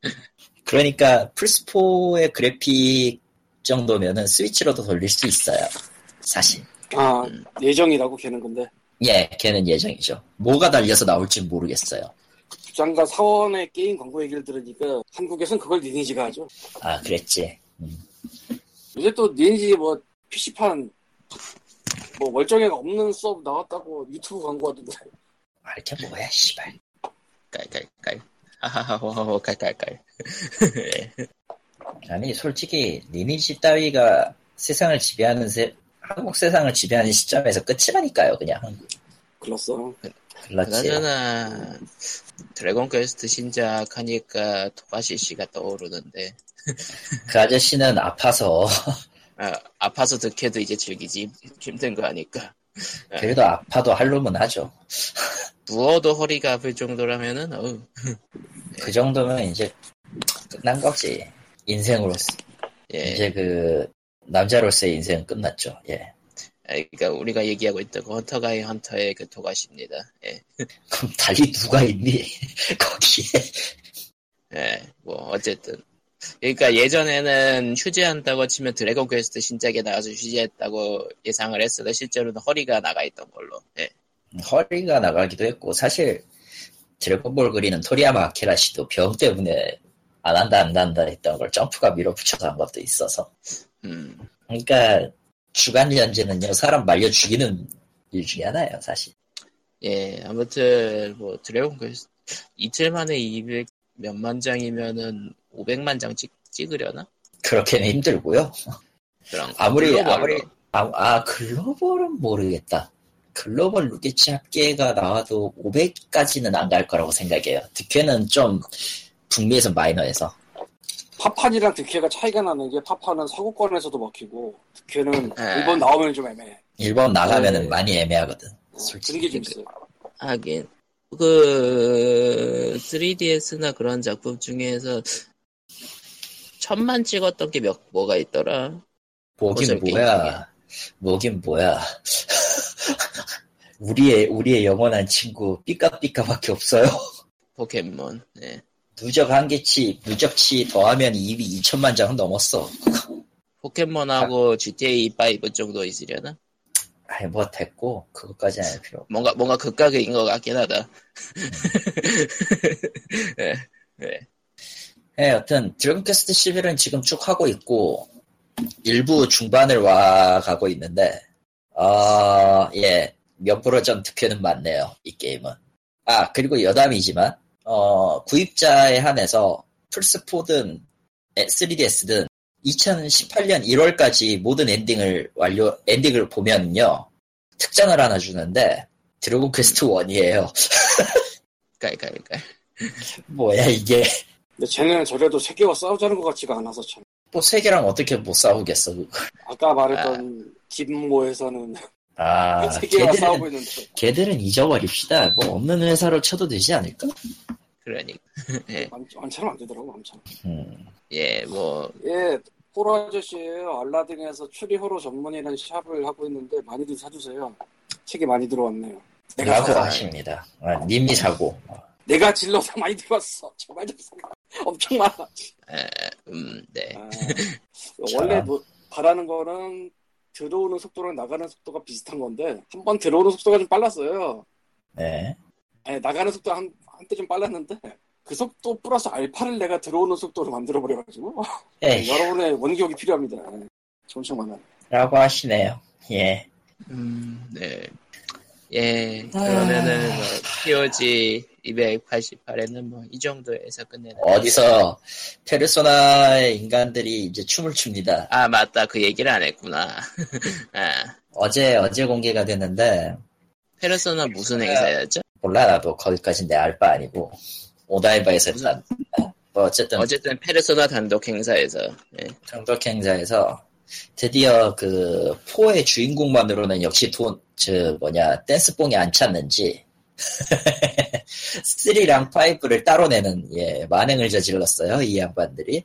그러니까 플스4의 그래픽 정도면은 스위치로도 돌릴 수 있어요. 사실. 아, 예정이라고 걔는 근데. 예, 걔는 예정이죠. 뭐가 달려서 나올지 모르겠어요. 부장과 사원의 게임 광고 얘기를 들으니까 한국에선 그걸 리니지가 하죠. 아, 그랬지. 요새 또 리니지 뭐 PC판 뭐 멀쩡해가 없는 수업 나왔다고 유튜브 광고하던데. 알게 뭐야, 씨발. 깔깔깔 하하하하 깔깔깔 예. 아니, 솔직히, 리니지 따위가 세상을 지배하는 세, 한국 세상을 지배하는 시점에서 끝이라니까요, 그냥. 한국. 글렀어. 그렇지. 그나저나 드래곤 퀘스트 신작 하니까 토가시 씨가 떠오르는데 그 아저씨는 아파서, 아, 아파서 드퀘도 이제 즐기지 힘든 거 아니까 그래도 아파도 할 놈은 하죠. 누워도 허리가 아플 정도라면은 어우 그 정도면 이제 끝난 거지. 인생으로서. 예 이제 그, 남자로서의 인생은 끝났죠. 예. 아, 그러니까 우리가 얘기하고 있던 그 헌터바이 헌터의 그 토가시입니다 예. 그럼 달리 누가 있니? 거기에. 예, 뭐 어쨌든 그러니까 예전에는 휴재한다고 치면 드래곤 퀘스트 신작에 나와서 휴재했다고 예상을 했어도 실제로는 허리가 나가 있던 걸로 예. 허리가 나가기도 했고, 사실, 드래곤볼 그리는 토리야마 아키라 씨도 병 때문에 안 한다, 안 한다 했던 걸 점프가 밀어붙여서 한 것도 있어서. 음, 그러니까, 주간 연재는요, 사람 말려 죽이는 일 중에 하나예요, 사실. 예, 아무튼 뭐 드래곤 퀘스트 이틀 만에 200 몇만 장이면은 500만 장 찍, 찍으려나? 그렇게는 힘들고요. 그런 거. 아무리, 글로벌로. 아무리, 아, 아, 글로벌은 모르겠다. 글로벌 루게치 합계가 나와도 500까지는 안 갈 거라고 생각해요. 득회는 좀 북미에서 마이너해서. 파판이랑 득회가 차이가 나는 게 파판은 서구권에서도 먹히고 득회는 에. 일본 나오면 좀 애매해. 일본 나가면은 네. 많이 애매하거든. 어, 솔직히. 그런 게좀 있어요. 하긴 그 3DS나 그런 작품 중에서 천만 찍었던 게 몇 뭐가 있더라. 뭐긴 뭐야. 뭐긴 뭐야. 우리의, 우리의 영원한 친구, 삐까삐까밖에 없어요. 포켓몬. 네. 누적 한계치, 누적치 더하면 이미 2천만 장 넘었어. 포켓몬하고 GTA 5 정도 있으려나? 아이, 뭐 됐고, 그것까지 안할 필요. 뭔가 뭔가 극각인 것 같긴 하다. 네. 네. 예, 여튼, 드래곤 퀘스트 11은 지금 쭉 하고 있고, 일부 중반을 와 가고 있는데, 어, 예, 몇프로 전 드퀘는 많네요, 이 게임은. 아, 그리고 여담이지만, 어, 구입자에 한해서, 플스4든, 3DS든, 2018년 1월까지 모든 엔딩을 완료, 엔딩을 보면요, 특전을 하나 주는데, 드래곤 퀘스트 1이에요. 깔깔깔. 뭐야, 이게. 근데 쟤네는 저래도 세계와 싸우자는 것 같지가 않아서 참. 뭐, 세계랑 어떻게 못 싸우겠어, 그거. 아까 말했던 김모에서는 아, 걔들은, 걔들은 잊어버립시다. 뭐 없는 회사로 쳐도 되지 않을까? 그러니까. 예. 완- 완처럼 안 되더라고 완처럼. 음. 예, 뭐 예, 호러 아저씨예요. 알라딘에서 추리 호러 전문이라는 샵을 하고 있는데 많이들 사주세요. 책이 많이 들어왔네요. 내가 라고 사, 하십니다. 아, 님이 사고. 내가 질러서 많이 들어왔어. 정말 좀 사. 엄청 많아. 에, 음, 네. 아, 원래 뭐 바라는 거는 들어오는 속도랑 나가는 속도가 비슷한 건데 한 번 들어오는 속도가 좀 빨랐어요. 네. 아니, 나가는 속도 한 한때 좀 빨랐는데 그 속도 플러스 알파를 내가 들어오는 속도로 만들어 버려가지고 에이, 여러분의 원기옥이 필요합니다. 책 많아. 라고 하시네요. 예. 음, 네. 예, 그러면은 뭐 POG 288에는 뭐 이 정도에서 끝내는. 어디서 페르소나의 인간들이 이제 춤을 춥니다. 아 맞다 그 얘기를 안 했구나. 아, 어제, 어제 공개가 됐는데, 페르소나 무슨 행사였죠? 몰라, 나도 거기까지 내알 바 아니고, 오다이바에서 했다. 뭐, 어쨌든, 어쨌든 페르소나 단독 행사에서 예. 단독 행사에서 드디어 그 4의 주인공만으로는 역시 돈, 저 뭐냐 댄스뽕이 안 찼는지 3랑 5를 따로 내는 예 만행을 저질렀어요 이 양반들이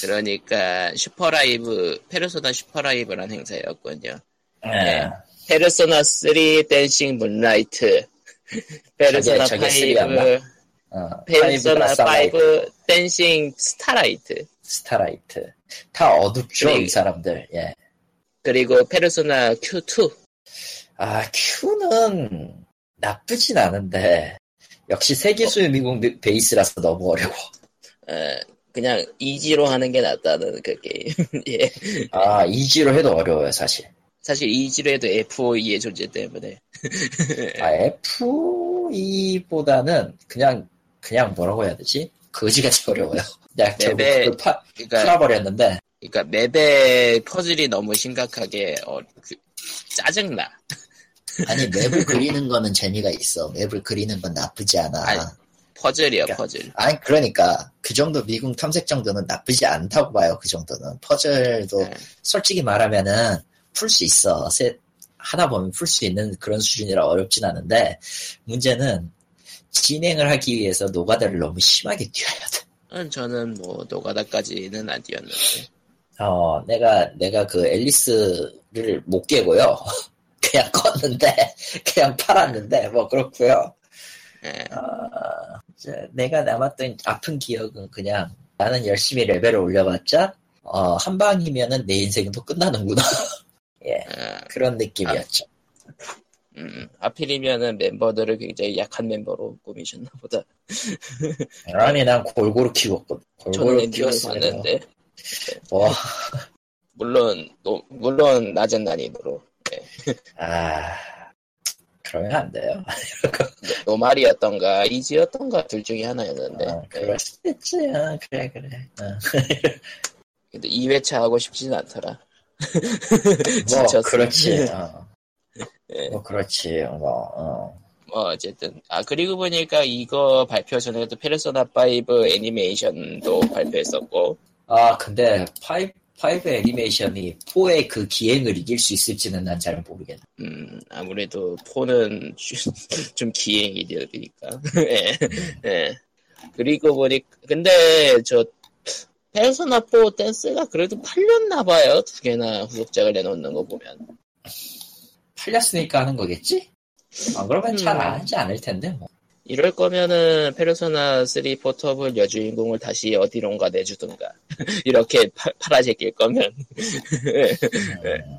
그러니까 super live 페르소나 super live란 행사였군요. 예. 페르소나 3 Dancing Moonlight 페르소나 저게 3였나? 5 어, 페르소나 5가 Starlight, 5 Dancing Starlight Starlight 다 어둡죠 그래. 이 사람들 예. 그리고 페르소나 Q2 아 Q는 나쁘진 않은데 역시 세계수의 미궁 베이스라서 너무 어려워. 어, 그냥 easy로 하는 게 낫다는 그 게임. 예. 아 easy로 해도 어려워요 사실. 사실 이지로 해도 FOE의 존재 때문에. 아, F2보다는 그냥, 그냥 뭐라고 해야 되지? 거지같이 어려워요. 그냥 맵에- 파, 그러니까 풀어버렸는데, 그러니까 맵의 퍼즐이 너무 심각하게 어, 그- 짜증나 아니, 맵을 그리는 거는 재미가 있어. 맵을 그리는 건 나쁘지 않아. 아니. 퍼즐이야 그러니까. 퍼즐 아니, 그러니까, 그 정도 미궁 탐색 정도는 나쁘지 않다고 봐요, 그 정도는. 퍼즐도, 네. 솔직히 말하면은, 풀 수 있어. 세, 하다 보면 풀 수 있는 그런 수준이라 어렵진 않은데, 문제는, 진행을 하기 위해서 노가다를 너무 심하게 뛰어야 돼. 음, 저는 뭐 노가다까지는 안 뛰었는데 어, 내가, 내가 그 앨리스를 못 깨고요. 그냥 껐는데, 그냥 팔았는데, 뭐, 그렇고요 예. 어, 이제 내가 남았던 아픈 기억은 그냥 나는 열심히 레벨을 올려봤자, 어, 한 방이면은 내 인생도 끝나는구나. 예, 어, 그런 느낌이었죠. 음, 하필이면은 멤버들을 굉장히 약한 멤버로 꾸미셨나 보다 아니, 난 골고루 키웠거든. 골고루 봤는데 뭐, 물론 노- 물론 낮은 난이도로 아, 그러면 안 돼요. 노말이었던가 이지였던가 둘 중에 하나였는데 어, 예. 그럴 수도 있지. 어, 그래, 그래. 어. 근데 2회차 하고 싶진 않더라 뭐. 그렇지. 어. 뭐 그렇지 뭐 어. 뭐 어쨌든 아 그리고 보니까 이거 발표 전에도 페르소나 5 애니메이션도 발표했었고 아 근데 5, 5 애니메이션이 4의 그 기행을 이길 수 있을지는 난 잘 모르겠네 음 아무래도 4는 좀 기행이 되니까 예, 예. 그리고 보니 근데 저 페르소나 4 댄스가 그래도 팔렸나 봐요 두 개나 후속작을 내놓는 거 보면 팔렸으니까 하는 거겠지? 아 그러면 잘 음. 안 하지 않을 텐데 뭐 이럴 거면은 페르소나 3 포터블 여주인공을 다시 어디론가 내주든가 이렇게 파, 팔아제낄 거면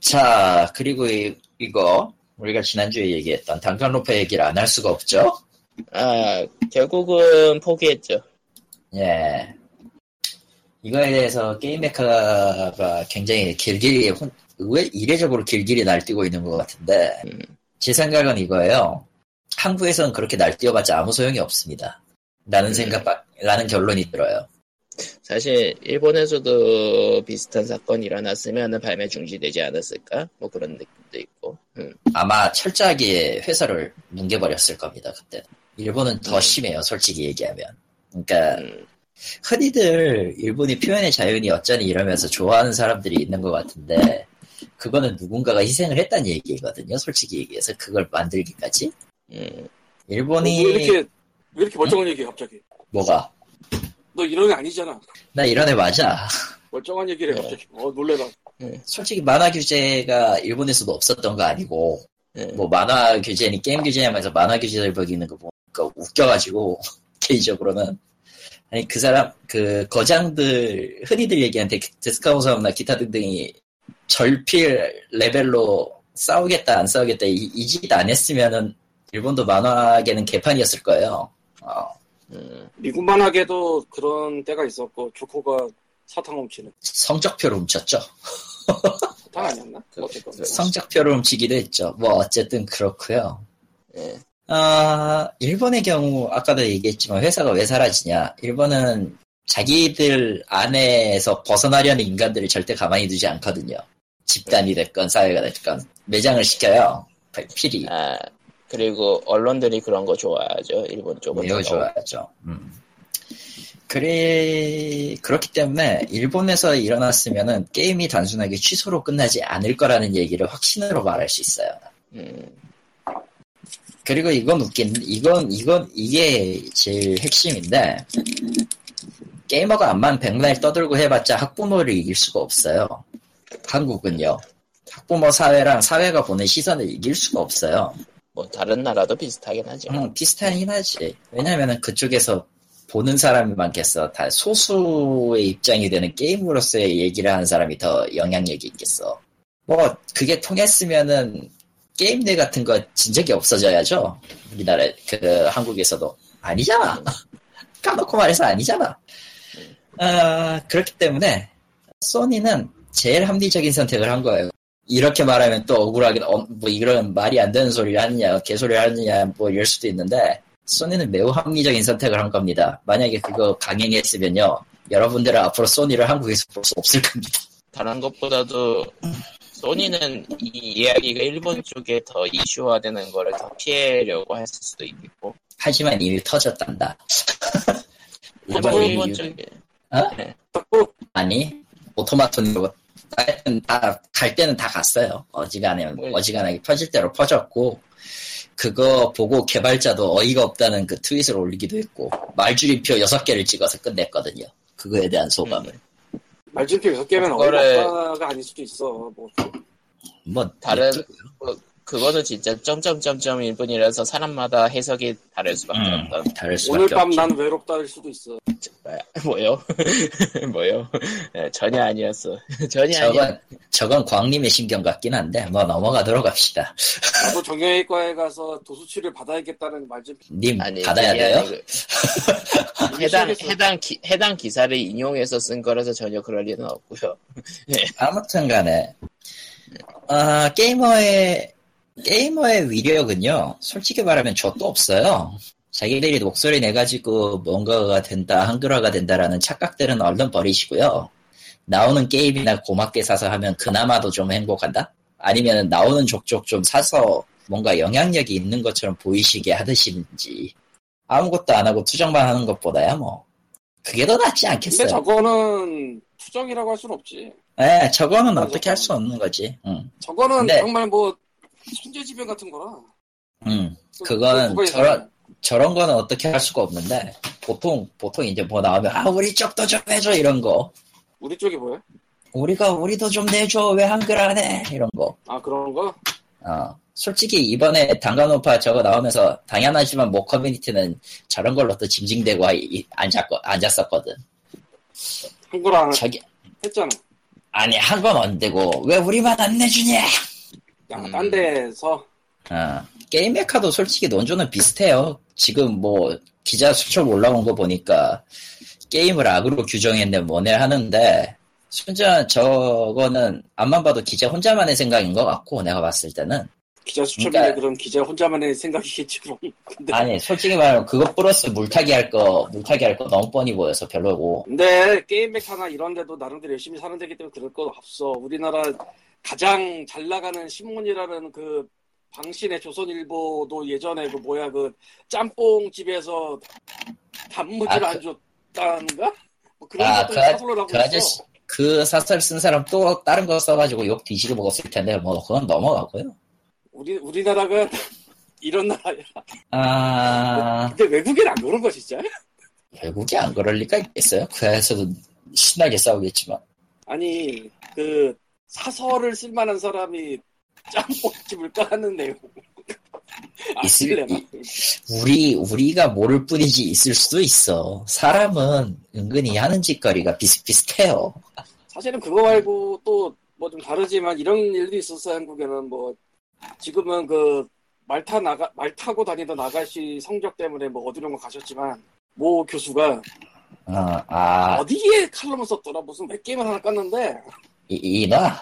자, 그리고 이, 이거, 우리가 지난주에 얘기했던 단칸로프 얘기를 안 할 수가 없죠? 아 결국은 포기했죠 예. 이거에 대해서 게임 메카가 굉장히 길길이, 혼- 왜 이례적으로 길길이 날뛰고 있는 것 같은데, 음. 제 생각은 이거예요. 한국에서는 그렇게 날뛰어봤자 아무 소용이 없습니다. 라는 음. 생각, 라는 결론이 들어요. 사실 일본에서도 비슷한 사건이 일어났으면 발매 중지되지 않았을까 뭐 그런 느낌도 있고 음. 아마 철저하게 회사를 뭉개버렸을 겁니다, 그때. 일본은 더 음. 심해요, 솔직히 얘기하면. 그러니까, 음. 흔히들 일본이 표현의 자유니 어쩌니 이러면서 좋아하는 사람들이 있는 것 같은데 그거는 누군가가 희생을 했다는 얘기거든요. 솔직히 얘기해서 그걸 만들기까지 음. 일본이 뭐, 왜 이렇게 왜 이렇게 멀쩡한 얘기해 갑자기? 뭐가 너 이런 애 아니잖아. 나 이런 애 맞아. 멀쩡한 얘기를 해 네. 갑자기. 어 놀래라. 솔직히 만화 규제가 일본에서도 없었던 거 아니고 음. 뭐 만화 규제니 게임 규제냐면서 만화 규제를 버기는 거 보니까 웃겨가지고 개인적으로는 아니 그 사람 그 거장들 흔히들 얘기하는 데- 데스카우사나 기타 등등이 절필 레벨로 싸우겠다 안 싸우겠다 이짓안 했으면은 일본도 만화계는 개판이었을 거예요. 어, 음. 미국만하게도 그런 때가 있었고 조코가 사탕 훔치는 성적표를 훔쳤죠. 사탕 아니었나? 그- 그- 성적표를 훔치기도 했죠. 뭐 어쨌든 그렇고요. 예. 아, 일본의 경우 아까도 얘기했지만 회사가 왜 사라지냐? 일본은 자기들 안에서 벗어나려는 인간들을 절대 가만히 두지 않거든요. 집단이 됐건 사회가 됐건 매장을 시켜요. 필히 아 그리고 언론들이 그런 거 좋아하죠 일본 쪽은 매우 더. 좋아하죠. 음. 그래 그렇기 때문에 일본에서 일어났으면은 게임이 단순하게 취소로 끝나지 않을 거라는 얘기를 확신으로 말할 수 있어요. 음. 그리고 이건 웃긴, 이건, 이건, 이게 제일 핵심인데, 게이머가 암만 백날 떠들고 해봤자 학부모를 이길 수가 없어요. 한국은요. 학부모 사회랑 사회가 보는 시선을 이길 수가 없어요. 뭐 다른 나라도 비슷하긴 하죠 음, 비슷하긴 하지. 왜냐면은 그쪽에서 보는 사람이 많겠어. 다 소수의 입장이 되는 게임으로서의 얘기를 하는 사람이 더 영향력이 있겠어. 뭐, 그게 통했으면은, 게임내 같은 거 진작에 없어져야죠. 우리나라, 그, 한국에서도. 아니잖아. 까놓고 말해서 아니잖아. 아, 그렇기 때문에, 소니는 제일 합리적인 선택을 한 거예요. 이렇게 말하면 또 억울하게, 어, 뭐 이런 말이 안 되는 소리를 하느냐, 개소리를 하느냐, 뭐 이럴 수도 있는데, 소니는 매우 합리적인 선택을 한 겁니다. 만약에 그거 강행했으면요, 여러분들은 앞으로 소니를 한국에서 볼 수 없을 겁니다. 다른 것보다도 소니는 이 이야기가 일본 쪽에 더 이슈화되는 거를 더 피하려고 했을 수도 있고. 하지만 이미 터졌단다. 일본 일본이 일본 이유- 쪽에. 딱 아니, 오토마토는 하여튼 다, 갈 때는 다 갔어요. 어지간하면, 뭐, 어지간하게 퍼질 대로 퍼졌고, 그거 보고 개발자도 어이가 없다는 그 트윗을 올리기도 했고, 말줄임표 6개를 찍어서 끝냈거든요. 그거에 대한 소감을. 말줄표 여섯 개면 그거를- 어이가 없다가 아닐 수도 있어. 뭐 뭐, 다른 네, 그거는 진짜 점점점점일 뿐이라서 사람마다 해석이 다를 수밖에 음, 없다. 다를 수밖에 오늘 밤. 난 외롭다일 수도 있어. 뭐요? 뭐요? 예, 전혀 아니었어. 전혀 아니야. 저건, 저건 광림의 신경 같긴 한데, 뭐 넘어가도록 합시다. 나도 정형외과에 가서 도수치를 받아야겠다는 말줄표. 님, 아니 받아야 돼요? 아니고 해당. 해당 기, 해당 기사를 인용해서 쓴 거라서 전혀 그럴 리는 없고요. 아무튼 간에, 아, 게이머의, 게이머의 위력은요, 솔직히 말하면 좆도 없어요. 자기들이 목소리 내가지고 뭔가가 된다, 한글화가 된다라는 착각들은 얼른 버리시고요. 나오는 게임이나 고맙게 사서 하면 그나마도 좀 행복한다? 아니면 나오는 족족 좀 사서 뭔가 영향력이 있는 것처럼 보이시게 하듯인지 아무것도 안 하고 투정만 하는 것보다야 뭐 그게 더 낫지 근데 않겠어요? 저거는 투정이라고 할 수는 없지. 네, 저거는. 어떻게 할 수 없는 거지. 응. 저거는 근데- 정말 뭐 천재지변 같은 거라. 응. 그- 그거는 그거 저런-. 저런 거는 어떻게 할 수가 없는데 보통 보통 이제 뭐 나오면 아 우리 쪽도 좀 해줘 이런 거 우리 쪽이 뭐야? 우리가 우리도 좀 내줘 왜 한글 안 해 이런 거 아 그런 거? 어, 솔직히 이번에 단간오파 저거 나오면서 당연하지만 모 커뮤니티는 저런 걸로 또 징징대고 이- 앉았, 앉았었거든. 한글 안 저기, 했잖아. 아니, 한 건 안 되고, 왜 우리만 안 내주냐? 야, 음. 딴 데서 어, 게임 메카도 솔직히 논조는 비슷해요. 지금 뭐, 기자 수첩 올라온 거 보니까, 게임을 악으로 규정했네, 뭐네 하는데, 순전 저거는, 앞만 봐도 기자 혼자만의 생각인 것 같고, 내가 봤을 때는. 기자 수첩이 그러니까- 그럼 기자 혼자만의 생각이겠지 그럼. 근데, 아니, 솔직히 말하면 그것 플러스 물타기 할 거, 물타기 할 거 너무 뻔히 보여서 별로고. 근데 게임 메카나 이런 데도 나름대로 열심히 사는 데기 때문에 그럴 거 없어. 우리나라 가장 잘 나가는 신문이라는 그 방신의 조선일보도 예전에 그 뭐야 그 짬뽕 집에서 단무지를 아, 안 줬다는가? 뭐 그런 아, 것도 그 아- 하고 그. 아저씨, 그 사설 쓴 사람 또 다른 거 써가지고 욕 뒤지게 먹었을 텐데, 뭐, 그건 넘어가고요. 우리 우리나라가 이런 나라야. 아, 근데 외국엔 안 그런 거 진짜? 외국이 안 그럴 리가 있겠어요? 그 안에서도 신나게 싸우겠지만. 아니 그 사설을 쓸 만한 사람이 짬뽕집을 까는 내용. 있을- 아실래나? 우리, 우리가 모를 뿐이지 있을 수도 있어. 사람은 은근히 하는 짓거리가 비슷비슷해요. 사실은 그거 말고 또 뭐 좀 다르지만 이런 일도 있었어 한국에는 뭐 지금은 그 말타 나가 말 타고 다니던 아가씨 성적 때문에 뭐 어디론가 가셨지만 모 교수가 어, 아, 어디에 칼럼을 썼더라 무슨 웹 게임을 하나 깠는데 이, 이나?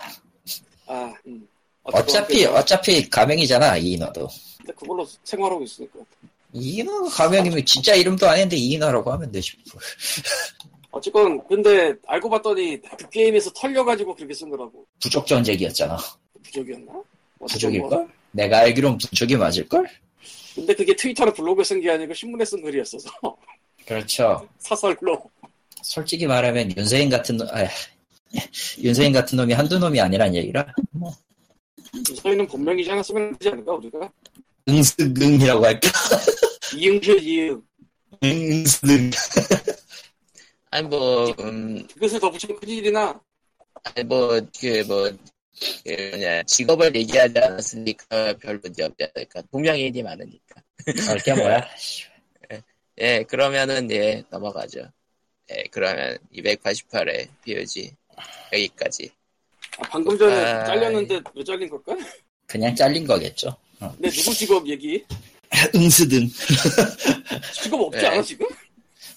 아 음. 어차피, 그- 어차피 가명이잖아, 이인어도. 근데 그걸로 생활하고 있으니까 이인어가 가명이면 진짜 이름도 아닌데 이인어라고 하면 되지. 뭐. 어쨌건 근데 알고 봤더니 그 게임에서 털려가지고 그렇게 쓴 거라고 부족 전쟁이었잖아. 부족이었나? 부족일걸? 뭐. 내가 알기론 부족이 맞을걸? 근데 그게 트위터나 블로그에 쓴 게 아니고 신문에 쓴 글이었어서 그렇죠. 사설로 솔직히 말하면 윤세인 같은 놈, 아, 윤세인 같은 놈이 한두 놈이 아니란 얘기라. 저희는 본명이지 않았으면 되지 않을까 우리가 응스응이라고 할까? 이응실 이응 응스응. 아니 뭐, 음, 그것을 더 붙이면 큰일이나 아니 뭐, 그 뭐, 그 뭐냐 직업을 얘기하지 않았으니까 별 문제 없지 않을까. 동명이인이 많으니까. 그게 뭐야? 예, 그러면은 예 넘어가죠. 예, 그러면 288회 POG 여기까지. 아, 방금 전에 아, 잘렸는데 왜 잘린 걸까? 그냥 잘린 거겠죠. 근데 누구 직업 얘기? 응스등. 직업 없지 네. 않아 지금?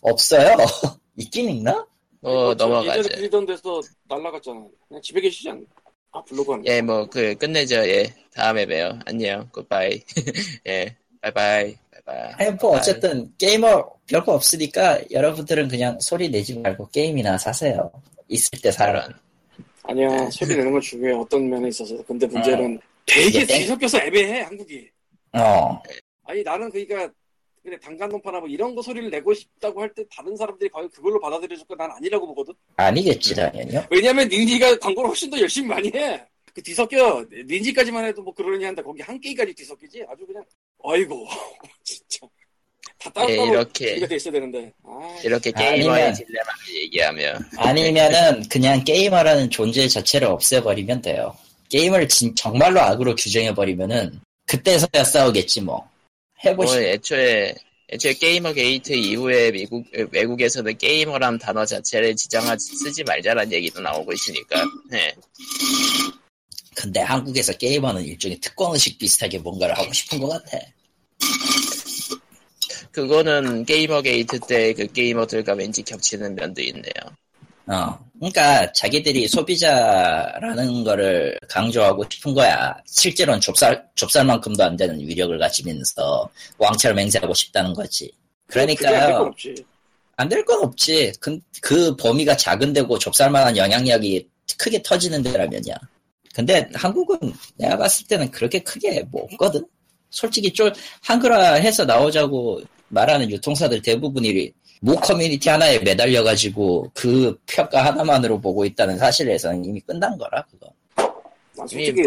없어요? 있긴 있나? 뭐 그렇죠. 넘어가죠. 예전에 그리던 데서 날라갔잖아 그냥 집에 계시지 않나? 아 블로그 하는 예, 뭐 그 끝내죠. 예, 다음에 봬요. 안녕, 굿바이. 예, 바이바이, 바이바이. 아니, 뭐, 어쨌든, 게이머 별거 없으니까, 여러분들은 그냥 소리 내지 말고 게임이나 사세요. 있을 때. 그런. 아니야 소리 내는 건 중요해 어떤 면에 있어서 근데 문제는 되게 이게 땡- 뒤섞여서 애매해 한국이 어. 아니 나는 그러니까 그래 단간론파나 뭐 이런 거 소리를 내고 싶다고 할 때 다른 사람들이 과연 그걸로 받아들여줄 거난 아니라고 보거든 아니겠지, 당연히요. 왜냐면 닌지가 광고를 훨씬 더 열심히 많이 해. 그 뒤섞여. 닌지까지만 해도 뭐 그러니 한데 거기 한 게임까지 뒤섞이지. 아주 그냥 어이고 진짜 다 따로 예, 따로 이렇게 돼 있어야 되는데. 아, 이렇게 게이머의 아니면- 딜레마를 얘기하며 아니면은, 그냥 게이머라는 존재 자체를 없애버리면 돼요. 게임을 진, 정말로 악으로 규정해 버리면은, 그때서야 싸우겠지, 뭐. 해보시, 뭐 애초에 애초에 게이머 게이트 이후에 미국 외국에서는 게이머란 단어 자체를 지정하지 쓰지 말자라는 얘기도 나오고 있으니까. 예. 근데 한국에서 게이머는 일종의 특권 의식 비슷하게 뭔가를 하고 싶은 것 같아. 그거는 게이머 게이트 때 그 게이머들과 왠지 겹치는 면도 있네요. 어. 그러니까 자기들이 소비자라는 거를 강조하고 싶은 거야. 실제로는 좁쌀, 좁쌀만큼도 안 되는 위력을 가지면서 왕처럼 맹세하고 싶다는 거지. 없지. 안될 건 없지. 그, 그 범위가 작은데고 좁쌀만한 영향력이 크게 터지는 데라면야. 근데 한국은 내가 봤을 때는 그렇게 크게 뭐 없거든. 솔직히 좀 한글화 해서 나오자고 말하는 유통사들 대부분이 모 커뮤니티 하나에 매달려가지고 그 평가 하나만으로 보고 있다는 사실에서는 이미 끝난 거라 그거. 난 솔직히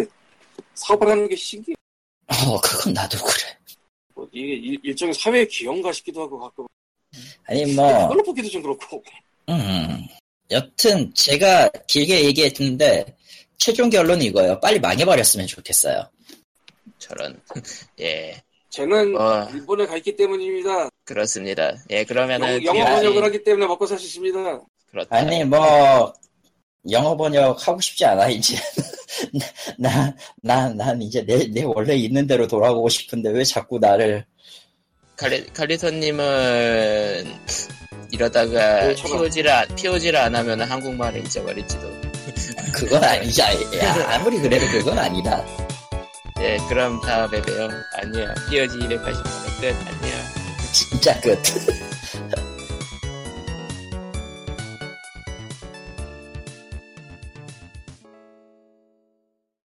사업을 하는 게 신기해. 어 그건 나도 그래. 뭐 이게 일- 일종의 사회 기여인가 싶기도 하고 가끔 아니 뭐 그걸로 보기도 좀 그렇고. 음. 여튼 제가 길게 얘기했는데 최종 결론이 이거예요. 빨리 망해버렸으면 좋겠어요. 저런. 예, 쟤는 어. 일본에 가 있기 때문입니다. 그렇습니다. 예, 그러면은 영, 어 번역을 하기 때문에 먹고 사시십니다. 그렇다. 아니 뭐 영어 번역 하고 싶지 않아 이제 나 나 난 이제 내 내 원래 있는 대로 돌아가고 싶은데 왜 자꾸 나를 칼리, 칼리토님은 이러다가 네. POG를, 안- POG를 안 하면 한국말을 잊어버릴지도. 그건 아니지 야 아무리 그래도 그건 아니다 예, 그럼 다음에 봬요. 안녕. POG 280만의 끝. 안녕. 진짜 끝